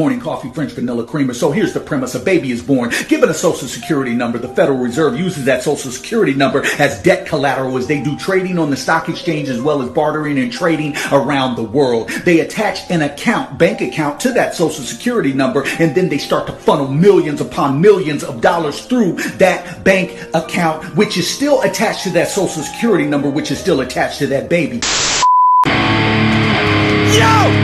Morning coffee, French vanilla creamer. So here's the premise. A baby is born. Given a social security number, the Federal Reserve uses that social security number as debt collateral as they do trading on the stock exchange as well as bartering and trading around the world. They attach an account, bank account to that social security number and then they start to funnel millions upon millions of dollars through that bank account, which is still attached to that social security number, which is still attached to that baby. Yo!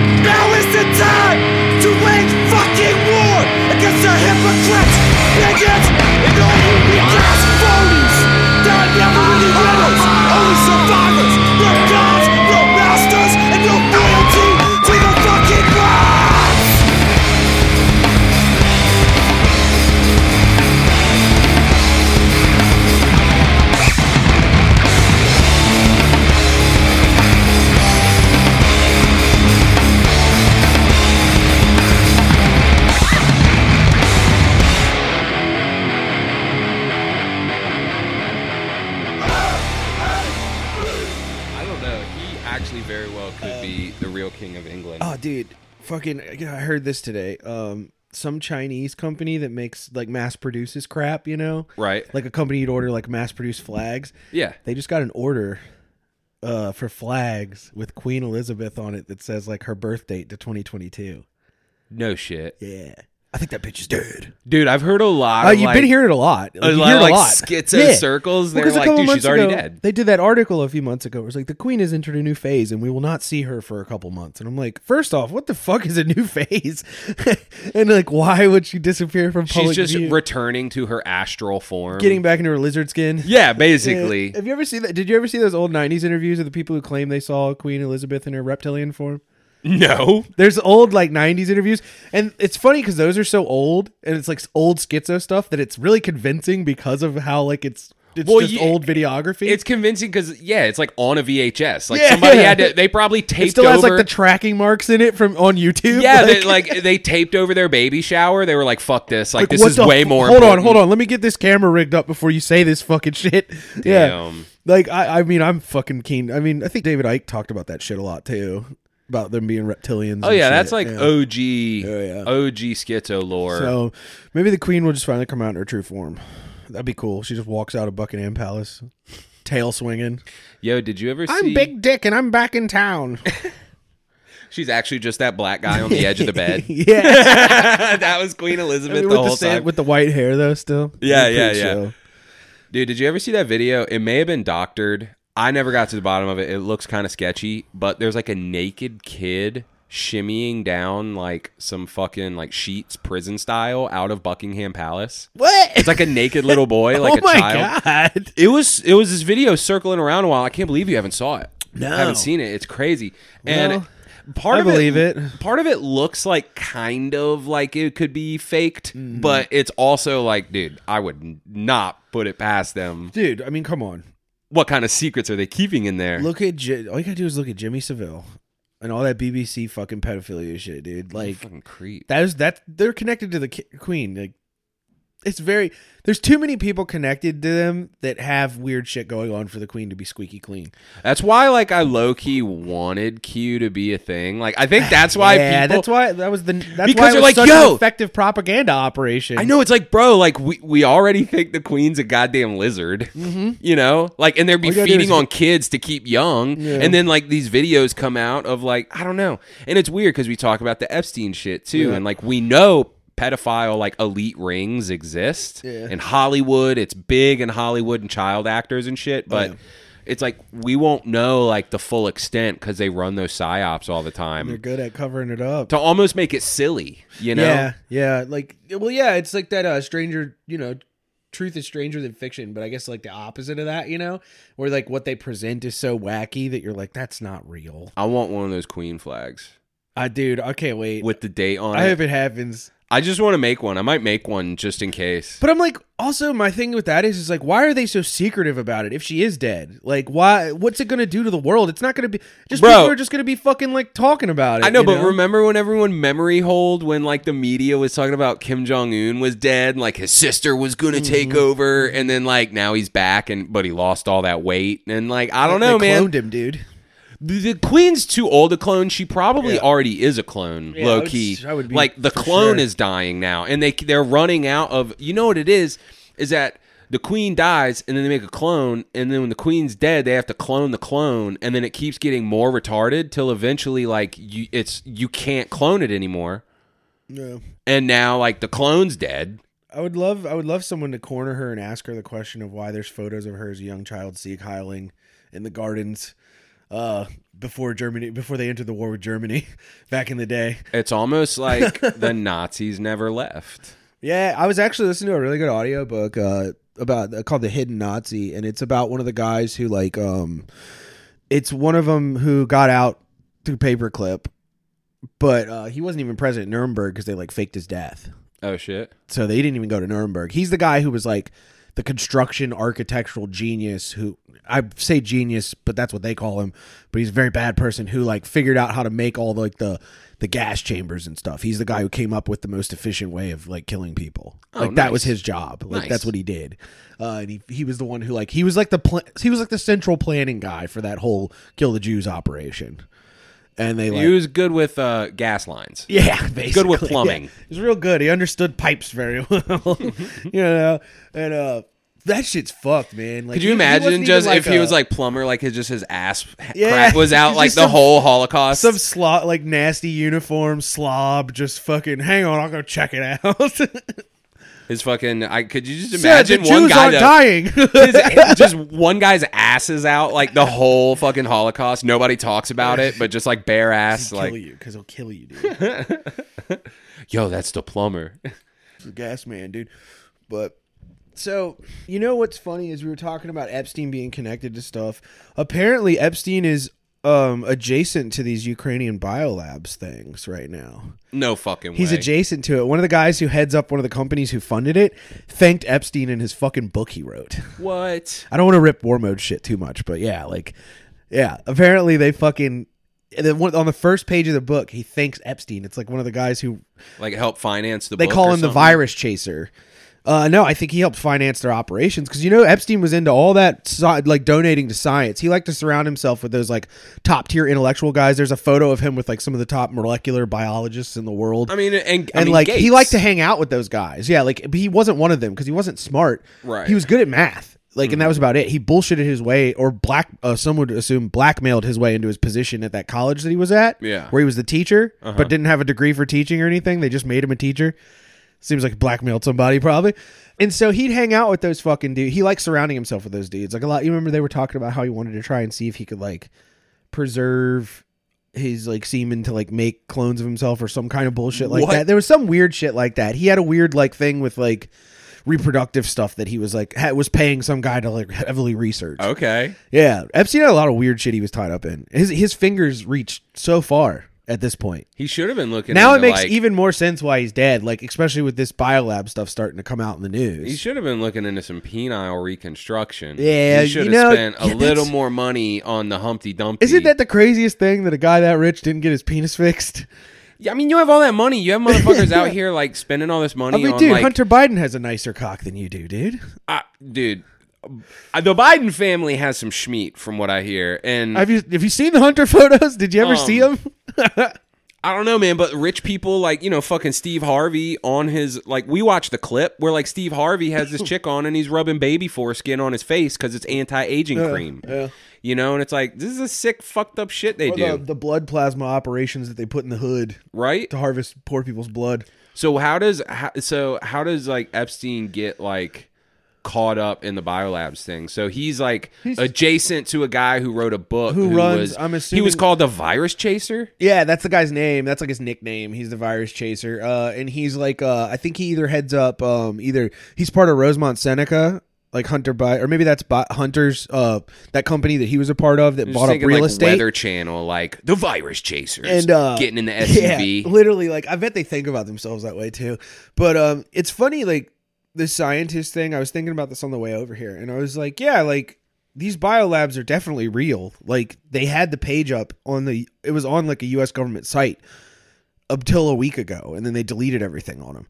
Fucking! I heard this today. Um, some Chinese company that makes like mass produces crap. You know, Right. Like a company you'd order like mass produced flags. Yeah. They just got an order uh for flags with Queen Elizabeth on it that says like her birth date to 2022. No shit. Yeah. I think that bitch is dead. Dude, I've heard a lot Uh, of you've like, been hearing it a lot. a you lot hear of, it a like, lot. schizo circles. They're 'cause a like, couple dude, months she's already ago, dead. They did that article a few months ago. It was like the queen has entered a new phase and we will not see her for a couple months. And I'm like, first off, what the fuck is a new phase? and like, why would she disappear from She's just view? returning to her astral form. getting back into her lizard skin? Yeah, basically. Yeah. Have you ever seen that? Did you ever see those old '90s interviews of the people who claim they saw Queen Elizabeth in her reptilian form? No. There's old like '90s interviews, and it's funny because those are so old, and it's like old schizo stuff that it's really convincing because of how like it's it's Well, just yeah, old videography. It's convincing because yeah, it's like on a VHS. Like Yeah. somebody had to. They probably taped it still has over. like the tracking marks in it from on YouTube. yeah, they, like they taped over their baby shower. They were like, "Fuck this! Like, this is the way more." Hold on, hold on. Let me get this camera rigged up before you say this fucking shit. Yeah. Like I, I mean, I'm fucking keen. I mean, I think David Icke talked about that shit a lot too, about them being reptilians. Oh yeah, shit. that's like Yeah. OG, oh, yeah. OG schizo lore. So maybe the queen will just finally come out in her true form. That'd be cool. She just walks out of Buckingham Palace, tail swinging. Yo, did you ever see? I'm Big Dick and I'm back in town. She's actually just that black guy on the edge of the bed. yeah, that was Queen Elizabeth with the the whole stand- time. with the white hair though. Still, Yeah, yeah, yeah. Dude, did you ever see that video? It may have been doctored. I never got to the bottom of it. It looks kind of sketchy, but there's like a naked kid shimmying down like some fucking like sheets prison style out of Buckingham Palace. What? It's like a naked little boy, like oh a my child. god! It was it was this video circling around a while. I can't believe you haven't saw it. No. I haven't seen it. It's crazy. And Well, part I of believe it. Part of it looks like kind of like it could be faked, Mm-hmm. but it's also like, dude, I would not put it past them. Dude, I mean, come on. What kind of secrets are they keeping in there? Look at J- all you gotta do is look at Jimmy Savile and all that BBC fucking pedophilia shit, dude. Like fucking creep. that is that they're connected to the ki- queen. Like it's very there's too many people connected to them that have weird shit going on for the queen to be squeaky clean. That's why, like, I low key wanted Q to be a thing. Like, I think that's why yeah, people. that's why that was the that's Because they're was like, such yo! an effective propaganda operation. I know it's like, bro, like we, we already think the queen's a goddamn lizard, mm-hmm. you know, like, and they'd be All you gotta do feeding is- on kids to keep young, Yeah. and then like these videos come out of like I don't know, and it's weird because we talk about the Epstein shit too, Yeah. and like we know pedophile like elite rings exist Yeah. in Hollywood, it's big in Hollywood and child actors and shit, but. yeah. It's like we won't know like the full extent because they run those psyops all the time They're good at covering it up. to almost make it silly, you know? Yeah, yeah. Like, well, yeah, it's like that uh, stranger, you know, truth is stranger than fiction, but I guess like the opposite of that, you know, where like what they present is so wacky that you're like, that's not real. I want one of those queen flags I, dude, I can't wait. with the date on I it. hope it happens. I just want to make one. I might make one just in case. But I'm like, also my thing with that is, is like, why are they so secretive about it? If she is dead, like, why? What's it gonna do to the world? It's not gonna be just Bro. people are just gonna be fucking like talking about it. I know, but remember when everyone memory hold when like the media was talking about Kim Jong Un was dead, and, like his sister was going to take Mm-hmm. over, and then like now he's back, and but he lost all that weight, and like I don't know, man. They cloned him, dude. The, the queen's too old a clone. She probably Yeah. already is a clone, Yeah, I low would key. I would be like the clone sure. is dying now, and they they're running out of. You know what it is? Is that the queen dies, and then they make a clone, and then when the queen's dead, they have to clone the clone, and then it keeps getting more retarded till eventually, like you, it's you can't clone it anymore, No. and now like the clone's dead. I would love I would love someone to corner her and ask her the question of why there's photos of her as a young child Sieg Heiling in the gardens uh before Germany before they entered the war with Germany back in the day. It's almost like the Nazis never left. Yeah, I was actually listening to a really good audiobook uh about uh, called The Hidden Nazi and it's about one of the guys who like um it's one of them who got out through paperclip but uh he wasn't even present at Nuremberg cuz they like faked his death. Oh shit! so they didn't even go to Nuremberg. He's the guy who was like the construction architectural genius who I say genius, but that's what they call him. But he's a very bad person who like figured out how to make all the, like the the gas chambers and stuff. He's the guy who came up with the most efficient way of like killing people. Oh, like that was his job. Like Nice. that's what he did. Uh, and he he was the one who like he was like the pl- he was like the central planning guy for that whole kill the Jews operation. And they like he was good with uh, gas lines. yeah, basically. good with Yeah. plumbing. He was real good. He understood pipes very well. you know, and uh that shit's fucked, man. Like, Could you he imagine wasn't just even if he was like plumber, like his just his ass Yeah, crack was out like the some- whole Holocaust? some slot like nasty uniform slob just fucking hang on, I'll go check it out. His fucking. I could you just imagine one Jews guy dying. his- just one guy's ass is out like the whole fucking Holocaust. Nobody talks about it, but just like bare ass, kill like you because he'll kill you, dude. yo, that's the plumber. the gas man, dude. But so you know what's funny is we were talking about Epstein being connected to stuff. Apparently, Epstein is um adjacent to these Ukrainian biolabs things right now. No fucking way. He's adjacent to it. One of the guys who heads up one of the companies who funded it thanked Epstein in his fucking book he wrote. What? I don't want to rip war mode shit too much, but yeah, like, yeah. Apparently, they fucking on the first page of the book, he thanks Epstein. It's like one of the guys who Like help finance the. they call him the virus chaser. Uh, no, I think he helped finance their operations because you know Epstein was into all that like donating to science. He liked to surround himself with those like top tier intellectual guys. There's a photo of him with like some of the top molecular biologists in the world. I mean, and, I and mean, like he liked to hang out with those guys. Yeah, like but he wasn't one of them because he wasn't smart. Right. He was good at math. Like, and that was about it. He bullshitted his way, or black. Uh, some would assume blackmailed his way into his position at that college that he was at. Yeah. where he was the teacher, but didn't have a degree for teaching or anything. They just made him a teacher. Seems like blackmailed somebody probably. And so he'd hang out with those fucking dudes. He liked surrounding himself with those dudes. Like a lot. You remember they were talking about how he wanted to try and see if he could like preserve his like semen to like make clones of himself or some kind of bullshit like What? that. There was some weird shit like that. He had a weird like thing with like reproductive stuff that he was like ha- was paying some guy to like heavily research. Okay. Yeah, Epstein had a lot of weird shit he was tied up in. His his fingers reached so far at this point. He should have been looking. Now it into, makes like, even more sense why he's dead. Like especially with this biolab stuff starting to come out in the news. He should have been looking into some penile reconstruction. Yeah, he should you have know, spent a little that's- more money on the Humpty Dumpty. Isn't that the craziest thing that a guy that rich didn't get his penis fixed? Yeah, I mean, you have all that money. You have motherfuckers out here like spending all this money I mean, on dude, like, Hunter Biden has a nicer cock than you do, dude. uh, dude. Uh, The Biden family has some schmeat, from what I hear, and Have you have you seen the Hunter photos? Did you ever Um, see them? I don't know, man, but rich people like, you know, fucking Steve Harvey on his like we watched the clip where like Steve Harvey has this chick on and he's rubbing baby foreskin on his face cuz it's anti-aging cream. yeah. You know, and it's like this is a sick fucked up shit they Or do, the, the blood plasma operations that they put in the hood right? to harvest poor people's blood. So how does how, so how does like Epstein get like caught up in the biolabs thing? So he's like adjacent to a guy who wrote a book Who runs- was I'm he was called the virus chaser. Yeah, that's the guy's name. That's like his nickname. He's the virus chaser. Uh, and he's like, uh, I think he either heads up, um, either he's part of Rosemont Seneca, like Hunter by, or maybe that's by Hunter's, uh, that company that he was a part of that bought up real like estate. Weather Channel, like the virus chasers, and uh getting in the yeah, SUV. literally like i bet they think about themselves that way too but um it's funny like the scientist thing i was thinking about this on the way over here and i was like yeah like these biolabs are definitely real. Like they had the page up on the it was on like a us government site until a week ago and then they deleted everything on them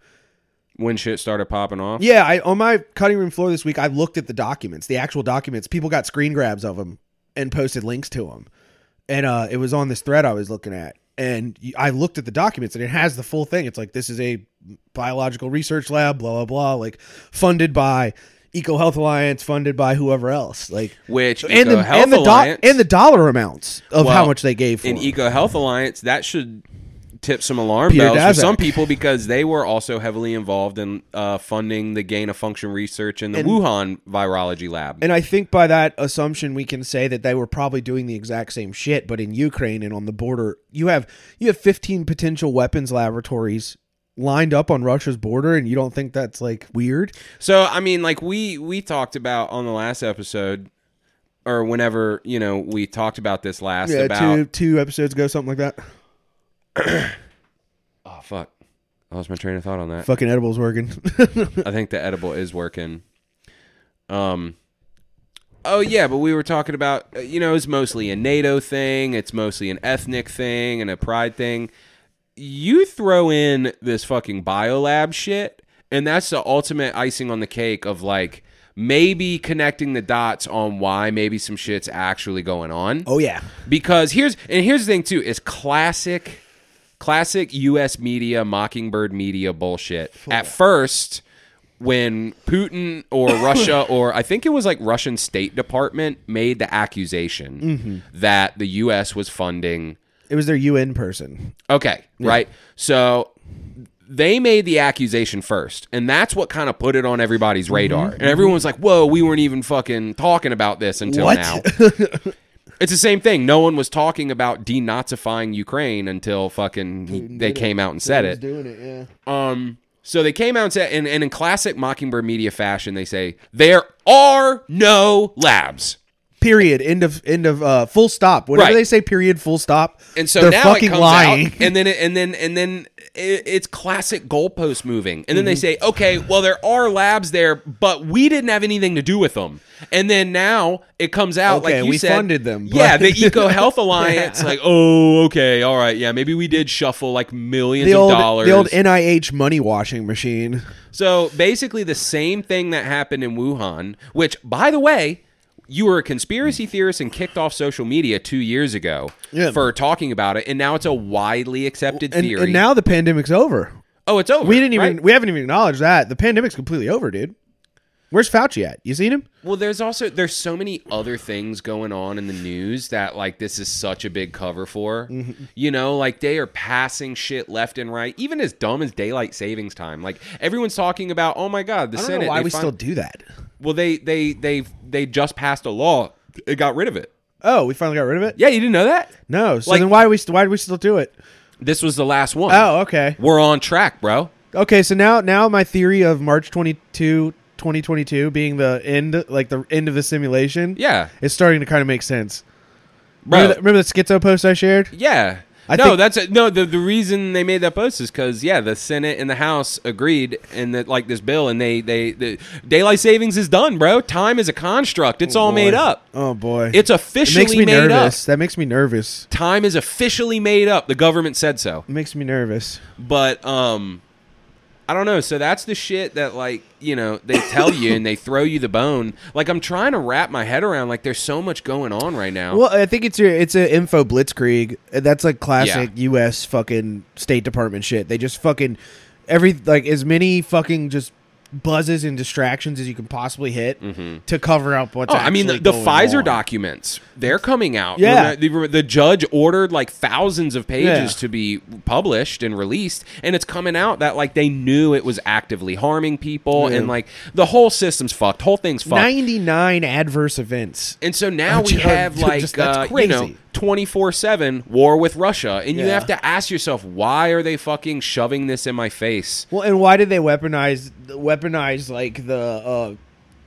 when shit started popping off. yeah i on my cutting room floor this week i looked at the documents the actual documents. People got screen grabs of them and posted links to them and uh, it was on this thread I was looking at, and I looked at the documents, and it has the full thing. It's like this is a biological research lab, blah blah blah, like funded by EcoHealth Alliance, funded by whoever else, like Which and the EcoHealth and the do- Alliance and the dollar amounts of how much they gave for in. EcoHealth Alliance, that should tip some alarm Peter bells for some people because they were also heavily involved in uh, funding the gain of function research in the And- Wuhan virology lab. And I think by that assumption, we can say that they were probably doing the exact same shit, but in Ukraine and on the border, you have you have 15 potential weapons laboratories lined up on Russia's border, and you don't think that's like weird? So I mean, like we we talked about on the last episode, or whenever you know we talked about this last Yeah, about two two episodes ago, something like that. Oh fuck, I lost my train of thought on that. Fucking edibles working. I think the edible is working. Um. Oh yeah, but we were talking about uh, you know it's mostly a NATO thing, it's mostly an ethnic thing and a pride thing. You throw in this fucking biolab shit, and that's the ultimate icing on the cake of like maybe connecting the dots on why maybe some shit's actually going on. oh yeah, Because here's and here's the thing too is classic classic US media mockingbird media bullshit. At first when Putin or Russia or I think it was like Russian State Department made the accusation mm-hmm. that the US was funding it was their UN person. Okay, right? So they made the accusation first, and that's what kind of put it on everybody's mm-hmm. radar. And mm-hmm. everyone was like, "Whoa, we weren't even fucking talking about this until What? now." it's the same thing. No one was talking about denazifying Ukraine until fucking he- they came out and said it. doing it, yeah. Um, so they came out and said, and, and in classic Mockingbird media fashion, they say there are no labs. Period. End of end of uh, full stop. Whenever Right. they say period, full stop, And so they're now fucking it comes lying. out, and then it, and then and then it, it's classic goalpost moving. And then they Mm-hmm. say, okay, well there are labs there, but we didn't have anything to do with them. And then now it comes out Okay, like you we said, funded them, Yeah, the EcoHealth Alliance. Like, oh, okay, all right, yeah, maybe we did shuffle like millions the of old dollars. the old NIH money washing machine. So basically, the same thing that happened in Wuhan, which, by the way, you were a conspiracy theorist and kicked off social media two years ago Yeah. for talking about it, and now it's a widely accepted And, theory. and now the pandemic's over. oh, it's over. We didn't even right? we haven't even acknowledged that. The pandemic's completely over, dude. Where's Fauci at? You seen him? Well, there's also there's so many other things going on in the news that like this is such a big cover for. Mm-hmm. You know, like they are passing shit left and right, even as dumb as daylight savings time. Like everyone's talking about, oh my god, the I don't Senate. know why we fin- still do that. Well, they they they they just passed a law. It got rid of it. Oh, we finally got rid of it. Yeah, you didn't know that? No. So Like- then why we st- why do we still do it? This was the last one. Oh, okay. We're on track, bro. Okay, so now now my theory of March 22, 2022 being the end like the end of the simulation Yeah. is starting to kind of make sense. Bro. Remember, the, remember the schizo post I shared? Yeah. I no, that's a, no. The, the reason they made that post is because yeah, the Senate and the House agreed and that like this bill, and they they the daylight savings is done, bro. Time is a construct. It's all made up. Oh boy. It's it officially makes me made nervous. up. That makes me nervous. Time is officially made up. The government said so. It makes me nervous. But um I don't know. So that's the shit that like, you know, they tell you and they throw you the bone. Like I'm trying to wrap my head around like there's so much going on right now. Well, I think it's your it's a info blitzkrieg. That's like classic U.S. fucking State Department shit. They just fucking every like as many fucking just buzzes and distractions as you can possibly hit to cover up what's. Oh, I mean, the, the Pfizer on. documents, they're coming out. Yeah. The, the judge ordered like thousands of pages Yeah. to be published and released, and it's coming out that like they knew it was actively harming people, and like the whole system's fucked. Whole thing's fucked. ninety nine adverse events. And so now we have like uh, you know crazy. twenty four seven war with Russia, and you have to ask yourself why are they fucking shoving this in my face? Well, and why did they weaponize weaponize like the uh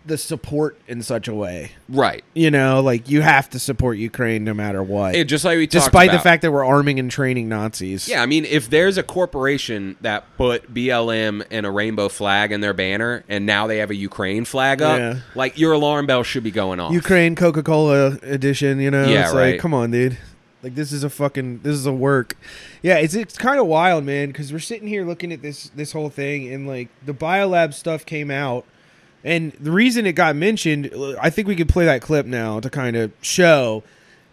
the support in such a way? Right. You know, like you have to support Ukraine no matter what, It, just like we talked despite the fact that we're arming and training Nazis. Yeah, I mean, if there's a corporation that put BLM and a rainbow flag in their banner, and now they have a Ukraine flag up, Yeah. like your alarm bell should be going off. Ukraine Coca Cola edition. You know, Yeah, it's right. like, come on, dude. Like this is a fucking this is a work. Yeah, it's it's kind of wild, man, because we're sitting here looking at this this whole thing, and like the biolab stuff came out, and the reason it got mentioned, I think we could play that clip now to kind of show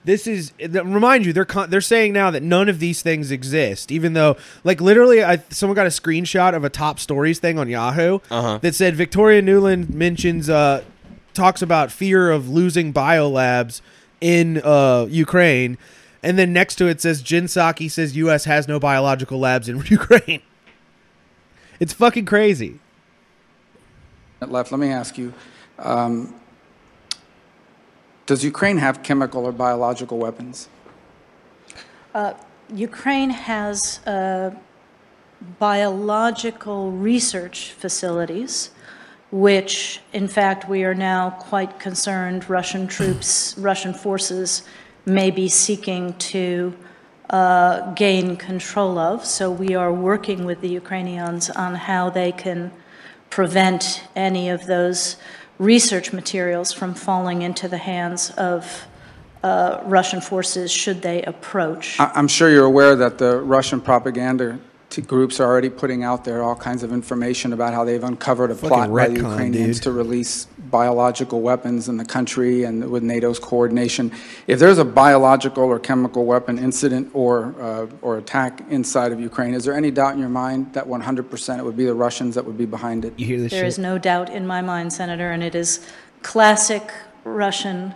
This is remind you they're con- they're saying now that none of these things exist, even though like literally, I someone got a screenshot of a top stories thing on Yahoo Uh-huh. that said Victoria Nuland mentions uh talks about fear of losing biolabs in uh Ukraine, and then next to it says Jen Psaki says U.S. has no biological labs in Ukraine. It's fucking crazy. Left, let me ask you, um, does Ukraine have chemical or biological weapons? Ukraine has uh, biological research facilities, which, in fact, we are now quite concerned Russian troops, Russian forces may be seeking to uh, gain control of. So we are working with the Ukrainians on how they can prevent any of those research materials from falling into the hands of uh, Russian forces should they approach. I'm sure you're aware that the Russian propaganda groups are already putting out there all kinds of information about how they've uncovered a plot by the Ukrainians dude. to release biological weapons in the country and with NATO's coordination. If there's a biological or chemical weapon incident or, uh, or attack inside of Ukraine, is there any doubt in your mind that 100% it would be the Russians that would be behind it? You hear this There shit? is no doubt in my mind, Senator, and it is classic Russian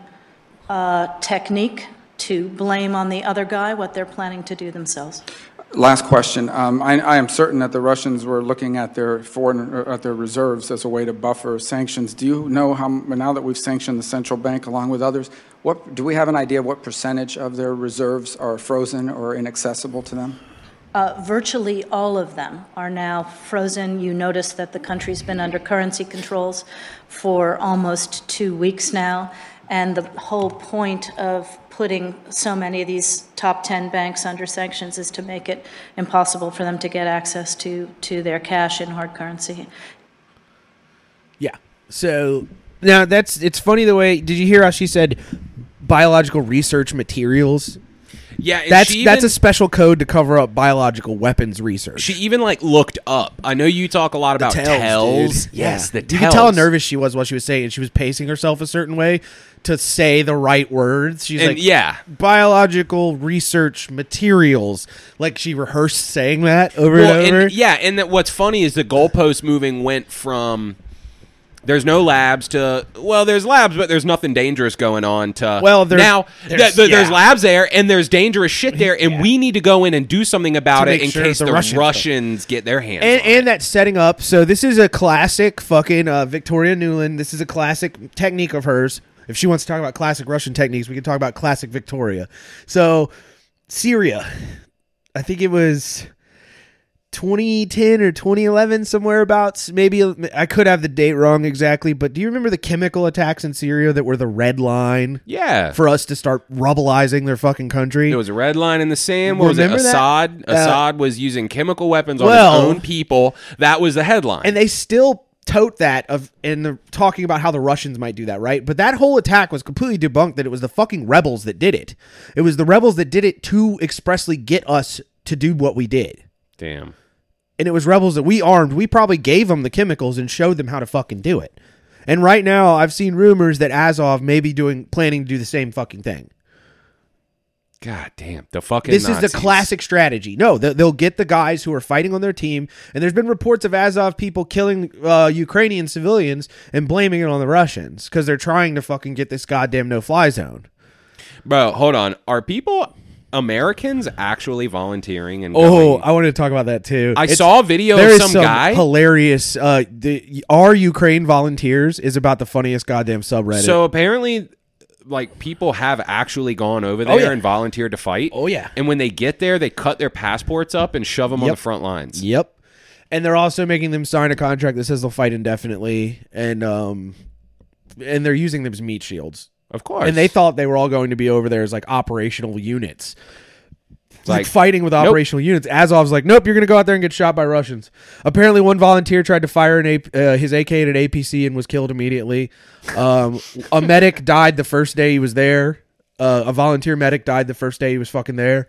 uh, technique to blame on the other guy what they're planning to do themselves. Last question. Um, I, I am certain that the Russians were looking at their foreign or at their reserves as a way to buffer sanctions. Do you know how now that we've sanctioned the central bank along with others, what do we have an idea what percentage of their reserves are frozen or inaccessible to them? Uh, virtually all of them are now frozen. You notice that the country's been under currency controls for almost two weeks now. And the whole point of putting so many of these top 10 banks under sanctions is to make it impossible for them to get access to, to their cash in hard currency. Yeah. So now that's it's funny the way. Did you hear how she said biological research materials? Yeah, That's she that's a special code to cover up biological weapons research. She even like looked up. I know you talk a lot about tells, tells. dude. Yes, Yeah. the You tells. could tell how nervous she was while she was saying it. She was pacing herself a certain way to say the right words. She's And like, yeah. biological research materials. Like she rehearsed saying that over Well, and over. and, yeah, and that what's funny is the goalpost moving went from there's no labs to well, there's labs, but there's nothing dangerous going on to Well, there's- now there's- th- th- there's labs there and there's dangerous shit there, and Yeah. we need to go in and do something about To it in sure case the the, Russians Russians, get their hands and, on it. and that's setting up. So this is a classic fucking uh, Victoria Nuland. This is a classic technique of hers. If she wants to talk about classic Russian techniques, we can talk about classic Victoria. So Syria, I think it was 2010 or 2011, somewhere about. Maybe I could have the date wrong exactly, but do you remember the chemical attacks in Syria that were the red line yeah, for us to start rubbleizing their fucking country? There was a red line in the sand. What was it? Remember that? Assad. Uh, Assad was using chemical weapons on well- his own people. That was the headline. and they still tote that of and they're talking about how the Russians might do that, right? But that whole attack was completely debunked that it was the fucking rebels that did it. It was the rebels that did it to expressly get us to do what we did. Damn. And it was rebels that we armed. We probably gave them the chemicals and showed them how to fucking do it. And right now, I've seen rumors that Azov may be doing planning to do the same fucking thing. God damn. The fucking This is the classic strategy. No, they- they'll get the guys who are fighting on their team, and there's been reports of Azov people killing uh, Ukrainian civilians and blaming it on the Russians because they're trying to fucking get this goddamn no-fly zone. Bro, hold on. Are people Americans actually volunteering and Oh, going? I wanted to talk about that too. I It's- saw a video there of is some guy. hilarious. Uh, the our Ukraine volunteers is about the funniest goddamn subreddit. So apparently, like people have actually gone over there Oh, yeah. and volunteered to fight. Oh, yeah. And when they get there, they cut their passports up and shove them on Yep. the front lines. Yep. And they're also making them sign a contract that says they'll fight indefinitely, and um, and they're using them as meat shields. Of course. And they thought they were all going to be over there as like operational units. Like, like, fighting with nope. operational units. Azov's like, nope, you're going to go out there and get shot by Russians. Apparently, one volunteer tried to fire an A- uh, his AK at an APC and was killed immediately. Um, a medic died the first day he was there. Uh, a volunteer medic died the first day he was fucking there.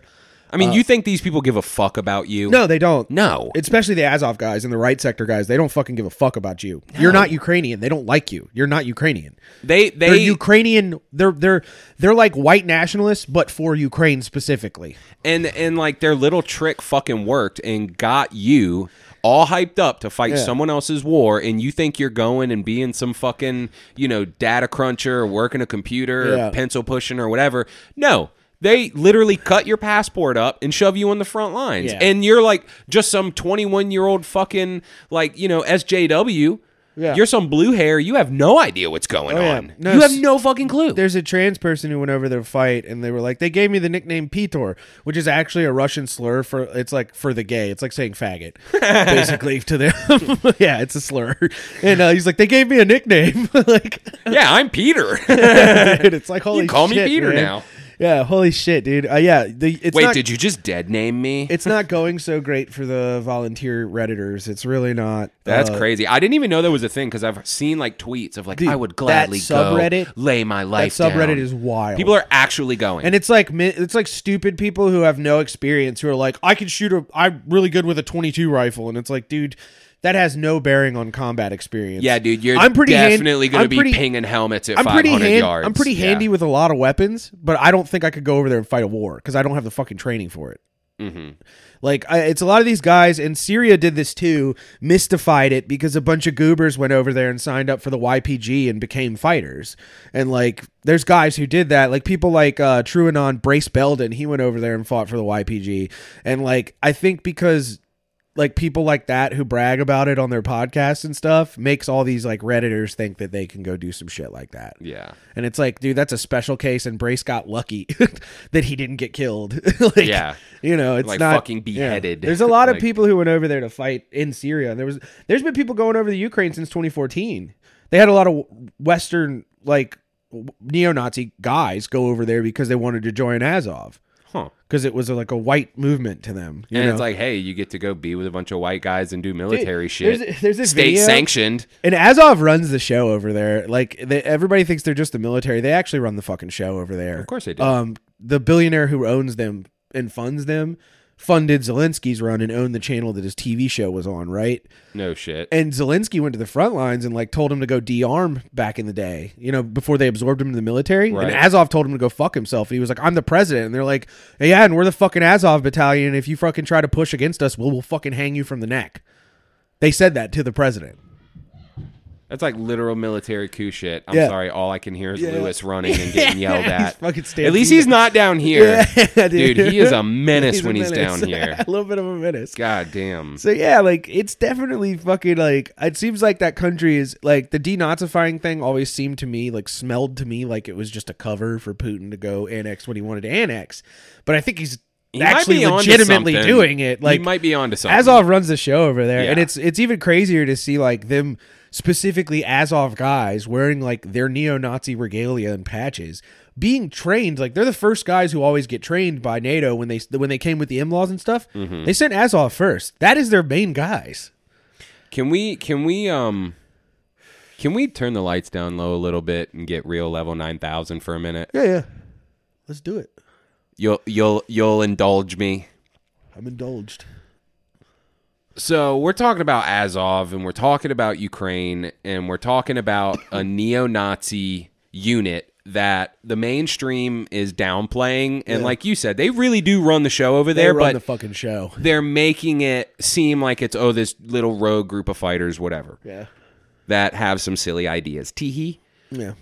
I mean, uh. you think these people give a fuck about you? No, they don't. No. Especially the Azov guys and the right sector guys. They don't fucking give a fuck about you. You're not Ukrainian. They don't like you. You're not Ukrainian. They They're Ukrainian. They're they're they're like white nationalists, but for Ukraine specifically. and and like their little trick fucking worked and got you all hyped up to fight Yeah. someone else's war and you think you're going and being some fucking you know data cruncher or working a computer Yeah. or pencil pushing or whatever no they literally cut your passport up and shove you on the front lines Yeah. and you're like just some 21 year old fucking like you know sjw Yeah. You're some blue hair. You have no idea what's going Oh, yeah. on. No, you have no fucking clue. There's a trans person who went over their fight, and they were like, they gave me the nickname Pitor, which is actually a Russian slur for it's like for the gay. It's like saying faggot, basically to them. yeah, it's a slur. And uh, he's like, they gave me a nickname. like, yeah, I'm Peter. dude, it's like holy. Shit. Call me Peter man. now. Yeah, holy shit, dude. Uh, yeah, the, it's Wait, not, did you just dead name me? It's not going so great for the volunteer redditors. It's really not. That's uh, crazy. I didn't even know there was a thing because I've seen like tweets of like Dude, I would that gladly subreddit- go lay my That life subreddit down. is wild. People are actually going. And it's like mi- it's like stupid people who have no experience who are like, I can shoot a, I'm really good with a 22 rifle, and it's like, dude, that has no bearing on combat experience. yeah, dude, you're I'm pretty hand- definitely going to be pretty- pinging helmets at I'm 500 pretty hand- yards. I'm pretty Yeah. handy with a lot of weapons, but I don't think I could go over there and fight a war because I don't have the fucking training for it. Mm-hmm. Like I, it's a lot of these guys, and Syria did this too. Mystified it because a bunch of goobers went over there and signed up for the YPG and became fighters. And like, there's guys who did that. Like people like uh, TrueAnon Brace Belden, he went over there and fought for the YPG. And like, I think because like people like that who brag about it on their podcasts and stuff makes all these like redditors think that they can go do some shit like that. Yeah. And it's like, dude, that's a special case, and Brace got lucky that he didn't get killed. like, Yeah. you know, it's Like not fucking yeah. beheaded. There's a lot of people who went over there to fight in Syria. And there was, there's been people going over to Ukraine since 2014. They had a lot of Western like neo-Nazi guys go over there because they wanted to join Azov. Because it was a, like a white movement to them. You And know? it's like, hey, you get to go be with a bunch of white guys and do military Dude, shit. there's- there's this state video- sanctioned. And Azov runs the show over there. Like they, everybody thinks they're just the military. They actually run the fucking show over there. Of course they do. Um, the billionaire who owns them and funds them funded Zelensky's run and owned the channel that his TV show was on. Right. No shit. And Zelensky went to the front lines and like told him to go de-arm back in the day. You know, before they absorbed him in the military. Right. And Azov told him to go fuck himself. And he was like, "I'm the president." And they're like, "Yeah, and we're the fucking Azov battalion. If you fucking try to push against us, we'll, we'll fucking hang you from the neck." They said that to the president. That's like literal military coup shit. I'm Yeah. sorry, all I can hear is Yeah. Lewis running and getting yelled He's at. fucking At least he's stampeding. not down here. Yeah, dude. he is a menace He's a when he's menace. down here. a little bit of a menace. God damn. So yeah, like it's definitely fucking like it seems like that country is like the denazifying thing always seemed to me like smelled to me like it was just a cover for Putin to go annex what he wanted to annex. But I think he's He might actually be onto legitimately something. doing it. Like he might be onto something. Azov runs the show over there, and Yeah. it's it's even crazier to see like them specifically Azov guys wearing like their neo-Nazi regalia and patches, being trained. Like they're the first guys who always get trained by NATO when they when they came with the in-laws and stuff. Mm-hmm. They sent Azov first. That is their main guys. Can we can we um can we turn the lights down low a little bit and get real level nine thousand for a minute? Yeah, yeah. Let's do it. You'll you'll you'll indulge me. I'm indulged. So we're talking about Azov and we're talking about Ukraine and we're talking about a neo-Nazi unit that the mainstream is downplaying and like you said they really do run the show over They there run but the fucking show. they're making it seem like it's oh this little rogue group of fighters whatever Yeah. that have some silly ideas teehee Yeah.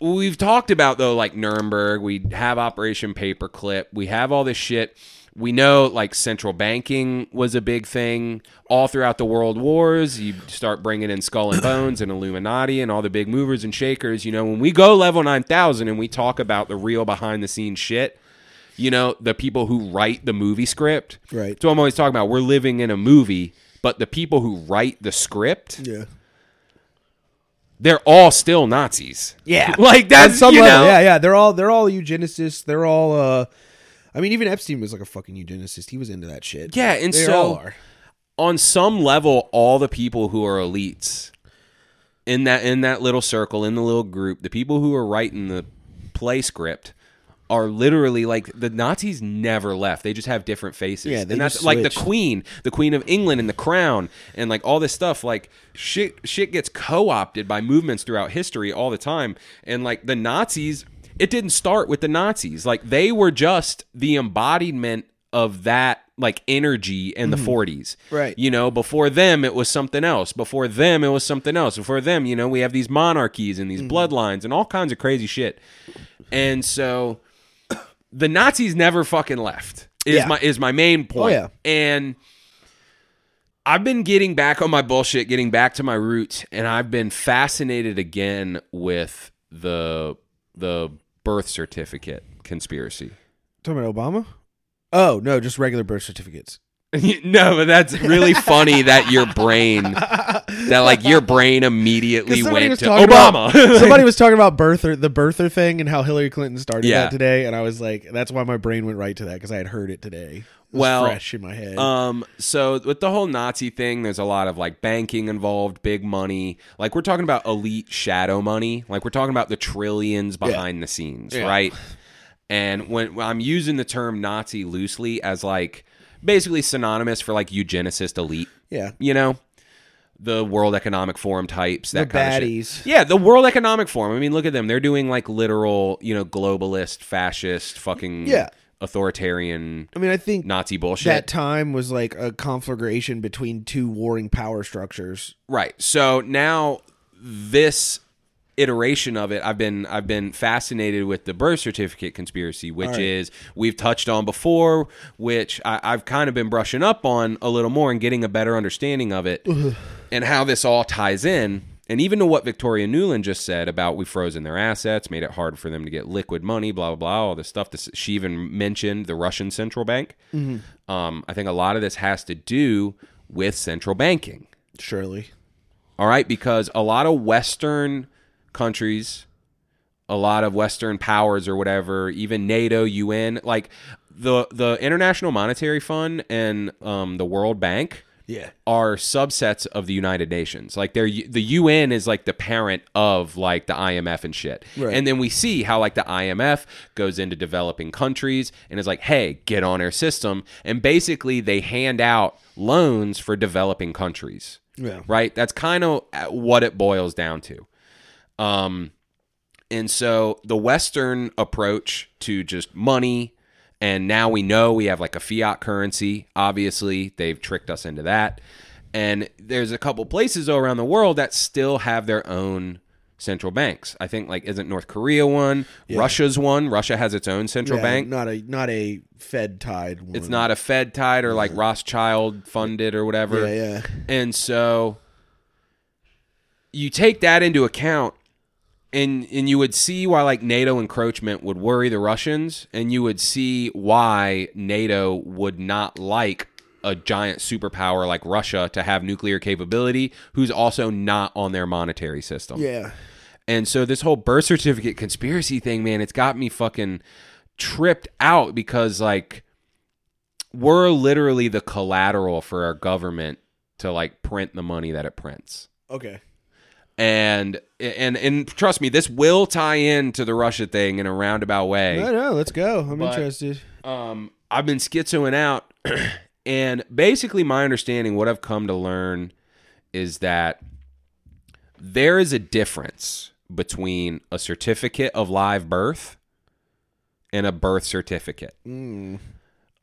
we've talked about though like Nuremberg, we have Operation Paperclip, we have all this shit. We know like central banking was a big thing all throughout the world wars. You start bringing in Skull and Bones and Illuminati and all the big movers and shakers. You know, when we go level 9000 and we talk about the real behind the scenes shit, you know, the people who write the movie script. Right. So I'm always talking about we're living in a movie, but the people who write the script, Yeah. they're all still Nazis. Yeah. Like that's some you level, know, yeah, yeah. They're all they're all eugenicists. They're all uh I mean even Epstein was like a fucking eugenicist. He was into that shit. Yeah, and they so all are. on some level, all the people who are elites in that in that little circle, in the little group, the people who are writing the play script are literally like the Nazis never left. They just have different faces. Yeah, they and that's just like the. Queen, the Queen of England, and the Crown, and like all this stuff. Like shit, shit gets co-opted by movements throughout history all the time. And like the Nazis, it didn't start with the Nazis. Like they were just the embodiment of that like energy in the mm-hmm. 40s. Right. You know, before them it was something else. Before them it was something else. Before them, you know, we have these monarchies and these mm-hmm. bloodlines and all kinds of crazy shit. And so the Nazis never fucking left. Is Yeah. my is my main oh, point. yeah. And I've been getting back on my bullshit, getting back to my roots, and I've been fascinated again with the the birth certificate conspiracy. Talking about Obama? Oh no, just regular birth certificates. no, but that's really funny that your brain that like your brain immediately went to Obama. about- somebody was talking about birther, the birther thing, and how Hillary Clinton started Yeah. that today, and I was like, that's why my brain went right to that because I had heard it today. Well, fresh in my head. Um, so with the whole Nazi thing, there's a lot of like banking involved, big money. Like we're talking about elite shadow money. Like we're talking about the trillions behind the scenes, Yeah. right? And when, when I'm using the term Nazi loosely as like basically synonymous for like eugenicist elite, yeah, you know, the World Economic Forum types, that The kind of baddies. shit. Yeah, the World Economic Forum. I mean, look at them. They're doing like literal, you know, globalist, fascist, fucking Yeah. Authoritarian I mean, I think Nazi bullshit. that time was like a conflagration between two warring power structures. Right. So now this iteration of it, I've been I've been fascinated with the birth certificate conspiracy, which right. is we've touched on before, which I, I've kind of been brushing up on a little more and getting a better understanding of it and how this all ties in. And even to what Victoria Nuland just said about we frozen their assets, made it hard for them to get liquid money, blah blah blah, all this stuff. This, she even mentioned the Russian central bank. Um, I think a lot of this has to do with central banking. Surely, All right, because a lot of Western countries, a lot of Western powers or whatever, even NATO, UN, like the the International Monetary Fund and um, the World Bank, Yeah. are subsets of the United Nations. Like they're the UN is like the parent of like the IMF and shit. Right. And then we see how like the IMF goes into developing countries and is like, "Hey, get on our system." And basically they hand out loans for developing countries yeah, right? That's kind of what it boils down to. Um, and so the Western approach to just money, and now we know we have like a fiat currency. Obviously, they've tricked us into that. And there's a couple places around the world that still have their own central banks. I think like isn't North Korea one? Russia's one. Russia has its own central Yeah, bank. not a not a Fed tied one. It's not a Fed tied or like Rothschild funded or whatever. Yeah, yeah. And so you take that into account and and you would see why like NATO encroachment would worry the Russians and you would see why NATO would not like a giant superpower like Russia to have nuclear capability who's also not on their monetary system. Yeah, And so this whole birth certificate conspiracy thing, man, it's got me fucking tripped out because like we're literally the collateral for our government to like print the money that it prints. okay. And and and trust me, this will tie into the Russia thing in a roundabout way. No, no, let's go. I'm But- interested. um, I've been schizoing out, and basically, my understanding, what I've come to learn, is that there is a difference between a certificate of live birth and a birth certificate,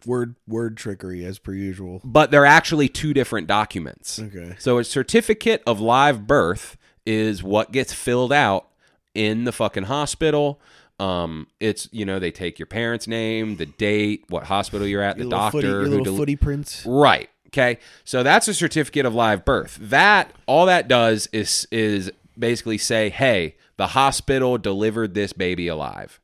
Word word trickery as per usual. but they're actually two different documents. Okay. So, a certificate of live birth is what gets filled out in the fucking hospital. Um, it's you know they take your parents' name, the date, what hospital you're at, the Your little doctor, footy, your who little del- footy prints. Right. Okay. So that's a certificate of live birth. That all that does is is basically say, hey, the hospital delivered this baby alive.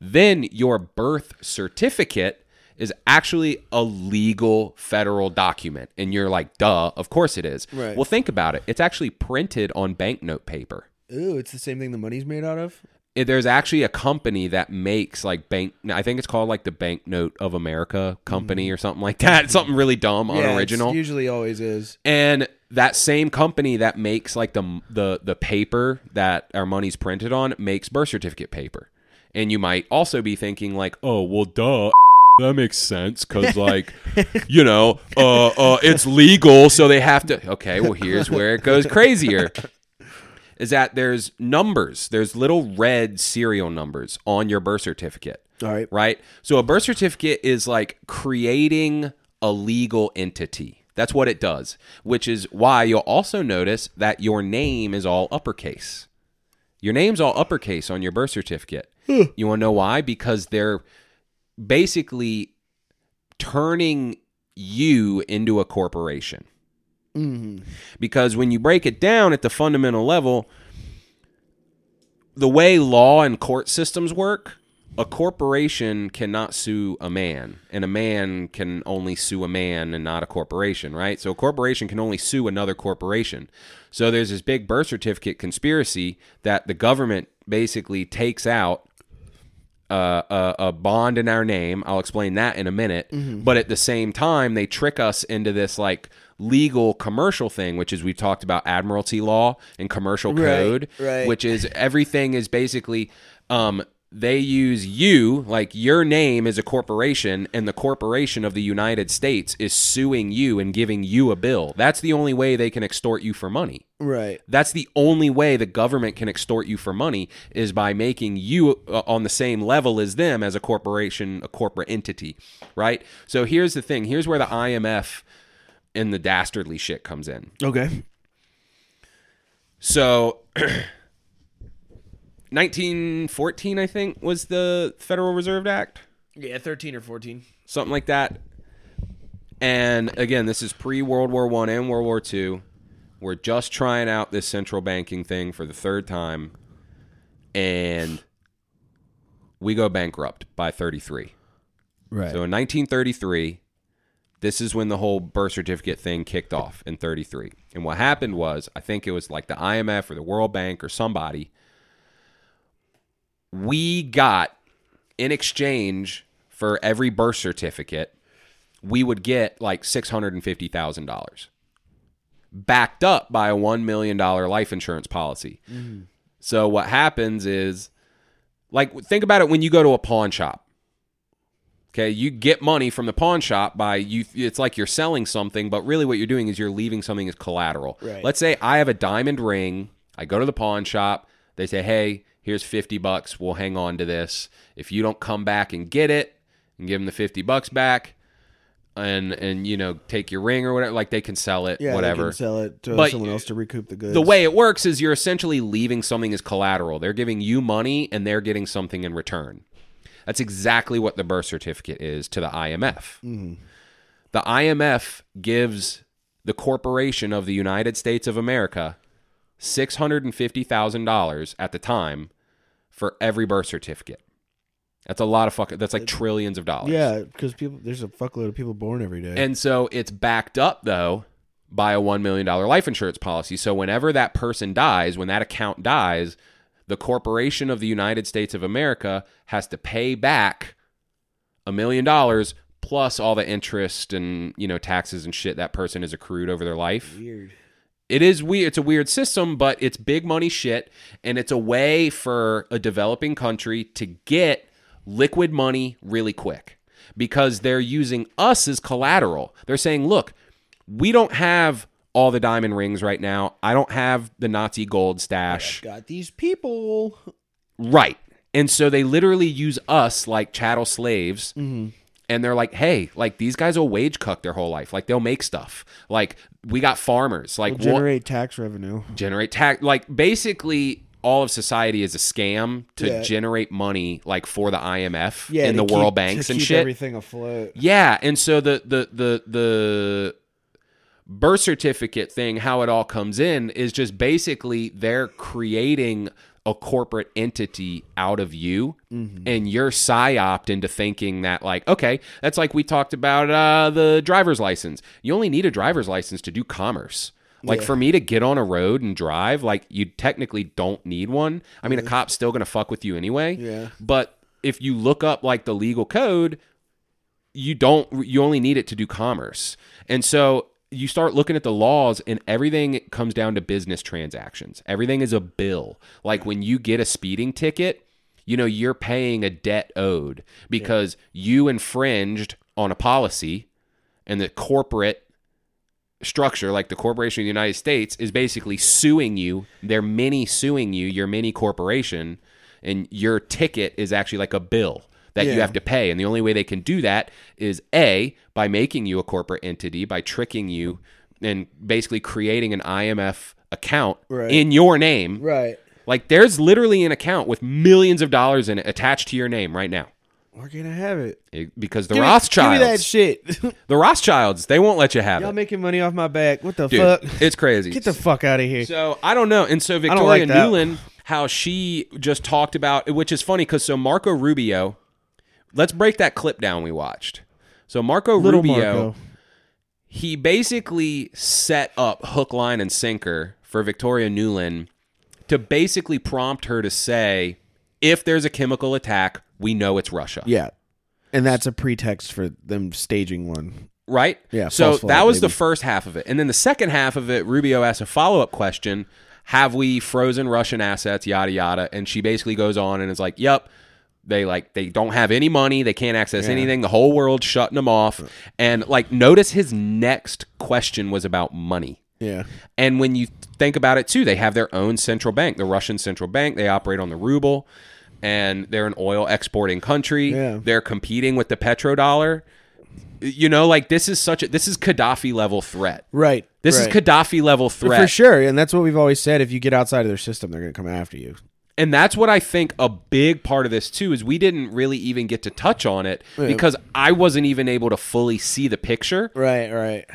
Then your birth certificate is actually a legal federal document, and you're like, duh, of course it is. Right. Well, think about it. It's actually printed on banknote paper. Ooh, it's the same thing the money's made out of. it- there's actually a company that makes like bank I think it's called like the Banknote of America company mm-hmm. or something like that. Something really dumb, Yeah, unoriginal. usually always is. and that same company that makes like the the the paper that our money's printed on makes birth certificate paper. And you might also be thinking like, "Oh, well duh, that makes sense cuz like, you know, uh uh it's legal, so they have to Okay, well here's where it goes crazier. Is that there's numbers, there's little red serial numbers on your birth certificate All right. right? So a birth certificate is like creating a legal entity. That's what it does, which is why you'll also notice that your name is all uppercase. Your name's all uppercase on your birth certificate. You want to know why? Because they're basically turning you into a corporation. Mm-hmm. Because when you break it down at the fundamental level, the way law and court systems work, a corporation cannot sue a man, and a man can only sue a man and not a corporation, right? So a corporation can only sue another corporation. So there's this big birth certificate conspiracy that the government basically takes out uh, a, a bond in our name. I'll explain that in a minute. But at the same time, they trick us into this like legal commercial thing, which is we've talked about admiralty law and commercial code, right. which is everything is basically um, they use you like your name is a corporation and the corporation of the United States is suing you and giving you a bill. That's the only way they can extort you for money. Right. That's the only way the government can extort you for money is by making you uh, on the same level as them as a corporation, a corporate entity, right? So here's the thing. Here's where the IMF and the dastardly shit comes in. Okay. So 1914 I think was the Federal Reserve Act, Yeah, thirteen or fourteen. something like that. And again, this is pre World War 1 and World War 2. We're just trying out this central banking thing for the third time and we go bankrupt by 33. Right. So in 1933, this is when the whole birth certificate thing kicked off in 33. And what happened was, I think it was like the IMF or the World Bank or somebody, we got in exchange for every birth certificate, we would get like $650,000 backed up by a $1 million life insurance policy. So what happens is, like, think about it when you go to a pawn shop. Okay, you get money from the pawn shop by you. It's like you're selling something, but really what you're doing is you're leaving something as collateral. Right. Let's say I have a diamond ring. I go to the pawn shop. They say, "Hey, here's fifty bucks. We'll hang on to this. If you don't come back and get it and give them the fifty bucks back, and and you know take your ring or whatever, like they can sell it, yeah, whatever. They can sell it to But someone else to recoup the goods. The way it works is you're essentially leaving something as collateral. They're giving you money and they're getting something in return. That's exactly what the birth certificate is to the IMF. Mm-hmm. The IMF gives the corporation of the United States of America $650,000 at the time for every birth certificate. That's a lot of fucking that's like trillions of dollars. Yeah, because people there's a fuckload of people born every day. And so it's backed up though by a $1 million life insurance policy. So whenever that person dies, when that account dies, the corporation of the United States of America has to pay back a million dollars plus all the interest and, you know, taxes and shit that person has accrued over their life. Weird. It is weird. It's a weird system, but it's big money shit, and it's a way for a developing country to get liquid money really quick because they're using us as collateral. They're saying, "Look, we don't have all the diamond rings right now. I don't have the Nazi gold stash." Got these people. Right. And so they literally use us like chattel slaves. Mm-hmm. And they're like, hey, like these guys will wage cuck their whole life. Like they'll make stuff. Like we got farmers. Like what- Generate tax revenue. generate tax like basically all of society is a scam to Yeah. generate money like for the IMF Yeah, and the world banks and shit. Everything afloat. Yeah, and so the the the the birth certificate thing, how it all comes in is just basically they're creating a corporate entity out of you and you're psyoped into thinking that like okay that's like we talked about uh, the driver's license you only need a driver's license to do commerce like for me to get on a road and drive like you technically don't need one. I mean a cop's still gonna fuck with you anyway. Yeah. but if you look up like the legal code you don't you only need it to do commerce. And so you start looking at the laws and everything comes down to business transactions. Everything is a bill. Like when you get a speeding ticket you know, you're paying a debt owed because you infringed on a policy and the corporate structure, like the Corporation of the United States, is basically suing you. They're mini suing you, your mini corporation, and your ticket is actually like a bill that you have to pay. And the only way they can do that is A, by making you a corporate entity, by tricking you and basically creating an IMF account Right. in your name. Right. Like there's literally an account with millions of dollars in it attached to your name right now. We're gonna have it. It- because the Give me- Rothschilds, Give me that shit. the Rothschilds, they won't let you have it. Y'all making money off my back. What the Dude, fuck? it's crazy. Get the fuck out of here. So I don't know. And so Victoria like. Nuland, how she just talked about, which is funny because so Marco Rubio, let's break that clip down we watched. So Marco Little Rubio, Marco. he basically set up hook, line, and sinker for Victoria Nuland to basically prompt her to say, if there's a chemical attack, we know it's Russia. Yeah. And that's a pretext for them staging one. right? Yeah, So that was the first half of it, and then the second half of it, Rubio asked a follow up question: Have we frozen Russian assets? Yada yada, and she basically goes on and is like, "Yep." They like they don't have any money. They can't access anything. The whole world's shutting them off. And like, notice his next question was about money. Yeah. And when you think about it too, they have their own central bank, the Russian central bank. They operate on the ruble, and they're an oil exporting country. Yeah. They're competing with the petrodollar. You know, like this is such a this is Gaddafi level threat. Right. This right. is Gaddafi level threat. For sure. And that's what we've always said. If you get outside of their system, they're gonna come after you. And that's what I think a big part of this too is we didn't really even get to touch on it because I wasn't even able to fully see the picture. Right, right.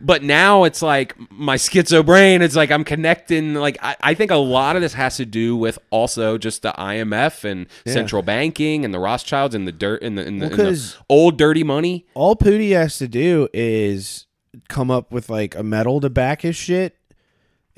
But now it's like my schizo brain. It's like I'm connecting. Like I, I think a lot of this has to do with also just the IMF and central banking and the Rothschilds and the dirt and the, and the, Well, and the old dirty money. All Pooty has to do is come up with like a medal to back his shit.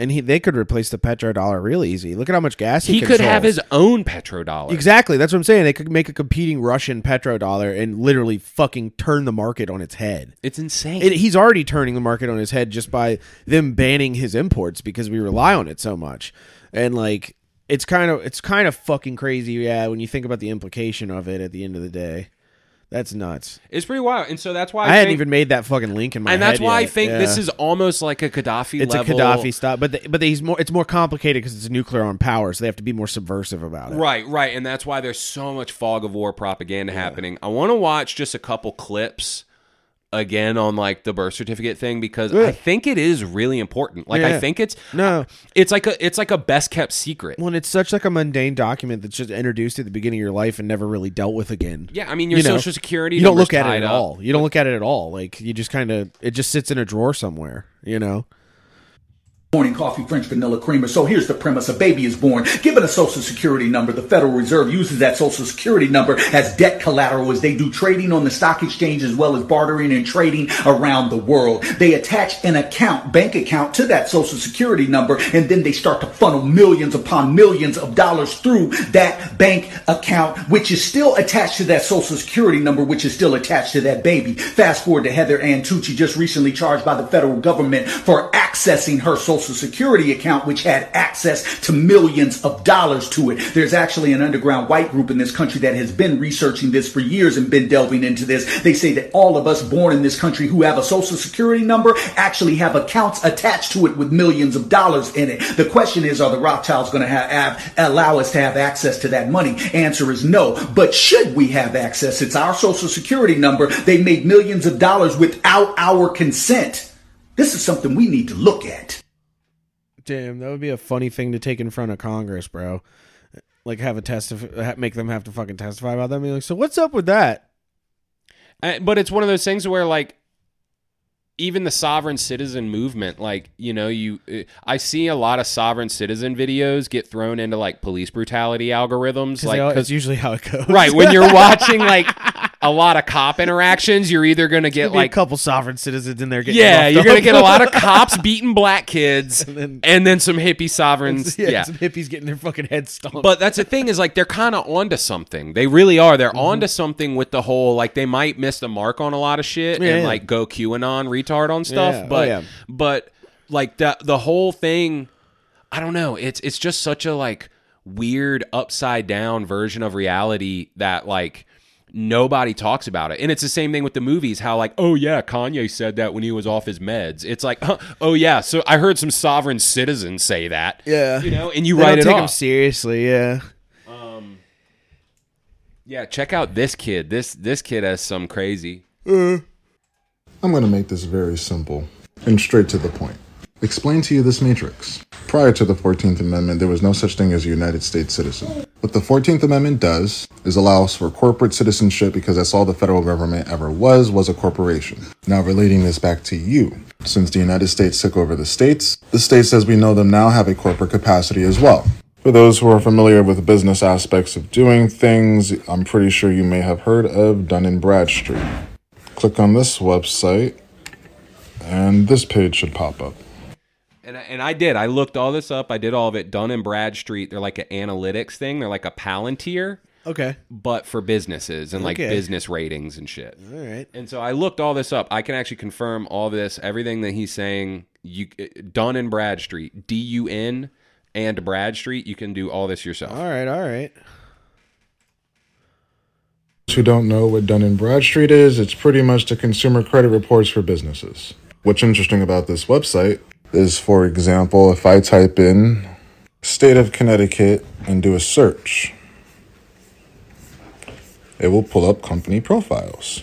And he they could replace the petrodollar real easy. Look at how much gas he, He could have his own petrodollar. Exactly. That's what I'm saying. They could make a competing Russian petrodollar and literally fucking turn the market on its head. It's insane. It, he's already turning the market on his head just by them banning his imports because we rely on it so much. And like it's kind of it's kind of fucking crazy, yeah, when you think about the implication of it at the end of the day. That's nuts. It's pretty wild, and so that's why I, I, hadn't think, even made that fucking link in my head. and that's why I yet. think this is almost like a Gaddafi. it's level, a Gaddafi style, but the, but he's more it's more complicated because it's a nuclear armed power, so they have to be more subversive about it. Right, right, and that's why there's so much fog of war propaganda happening. I want to watch just a couple clips again on like the birth certificate thing because I think it is really important. Like I think it's No. it's like a it's like a best kept secret. Well, and it's such like a mundane document that's just introduced at the beginning of your life and never really dealt with again. Yeah, I mean your You know, social security. You don't look at it at up. all. You don't look at it at all. Like you just kind of it just sits in a drawer somewhere. You know. Morning coffee, French vanilla creamer. So here's the premise. A baby is born. Given a social security number, the Federal Reserve uses that social security number as debt collateral as they do trading on the stock exchange as well as bartering and trading around the world. They attach an account, bank account to that social security number and then they start to funnel millions upon millions of dollars through that bank account, which is still attached to that social security number, which is still attached to that baby. Fast forward to Heather Antucci, just recently charged by the federal government for accessing her social security account, which had access to millions of dollars to it. There's actually an underground white group in this country that has been researching this for years and been delving into this. They say that all of us born in this country who have a social security number actually have accounts attached to it with millions of dollars in it. The question is, are the Rothschilds going to have, have allow us to have access to that money? Answer is no. But should we have access? It's our social security number. They made millions of dollars without our consent. This is something we need to look at. Damn, that would be a funny thing to take in front of Congress, bro. Like have a testify, make them have to fucking testify about that. Be like, so what's up with that? Uh, but it's one of those things where like even the sovereign citizen movement like you know you i see a lot of sovereign citizen videos get thrown into like police brutality algorithms like that's usually how it goes. right when you're watching like a lot of cop interactions you're either gonna get There'll a couple sovereign citizens in there. Getting yeah you're gonna get a lot of cops beating black kids and then- then, some hippie sovereigns yeah, yeah, some hippies getting their fucking heads stomped. But that's the thing is like they're kind of onto something. They really are. Mm-hmm. They're onto something with the whole like they might miss the mark on a lot of shit Yeah, and yeah. like go QAnon retard on stuff. Oh, But yeah. but like the the whole thing, I don't know. It's it's just such a like weird upside down version of reality that like nobody talks about it. And it's the same thing with the movies how like, "Oh yeah, Kanye said that when he was off his meds." It's like, huh, "Oh yeah, so I heard some sovereign citizen say that." Yeah. You know, and you They write don't it take off. him seriously. Yeah. Um, Yeah, check out this kid. This this kid has some crazy. I'm going to make this very simple and straight to the point. Explain to you this matrix. Prior to the 14th Amendment, there was no such thing as a United States citizen. What the 14th Amendment does is allows for corporate citizenship because that's all the federal government ever was, was a corporation. Now, relating this back to you, since the United States took over the states, the states as we know them now have a corporate capacity as well. For those who are familiar with business aspects of doing things, I'm pretty sure you may have heard of Dun & Bradstreet. Click on this website, and this page should pop up. And I, and I did. I looked all this up. I did all of it. Dun and Bradstreet. They're like an analytics thing. They're like a Palantir, Okay. but for businesses and like Okay. business ratings and shit. All right. And so I looked all this up. I can actually confirm all this, everything that he's saying. You uh, Dun and Bradstreet, D U N and Bradstreet. You can do all this yourself. All right. All right. who don't know what Dun & Bradstreet is, it's pretty much the consumer credit reports for businesses. What's interesting about this website is, for example, if I type in state of Connecticut and do a search, it will pull up company profiles.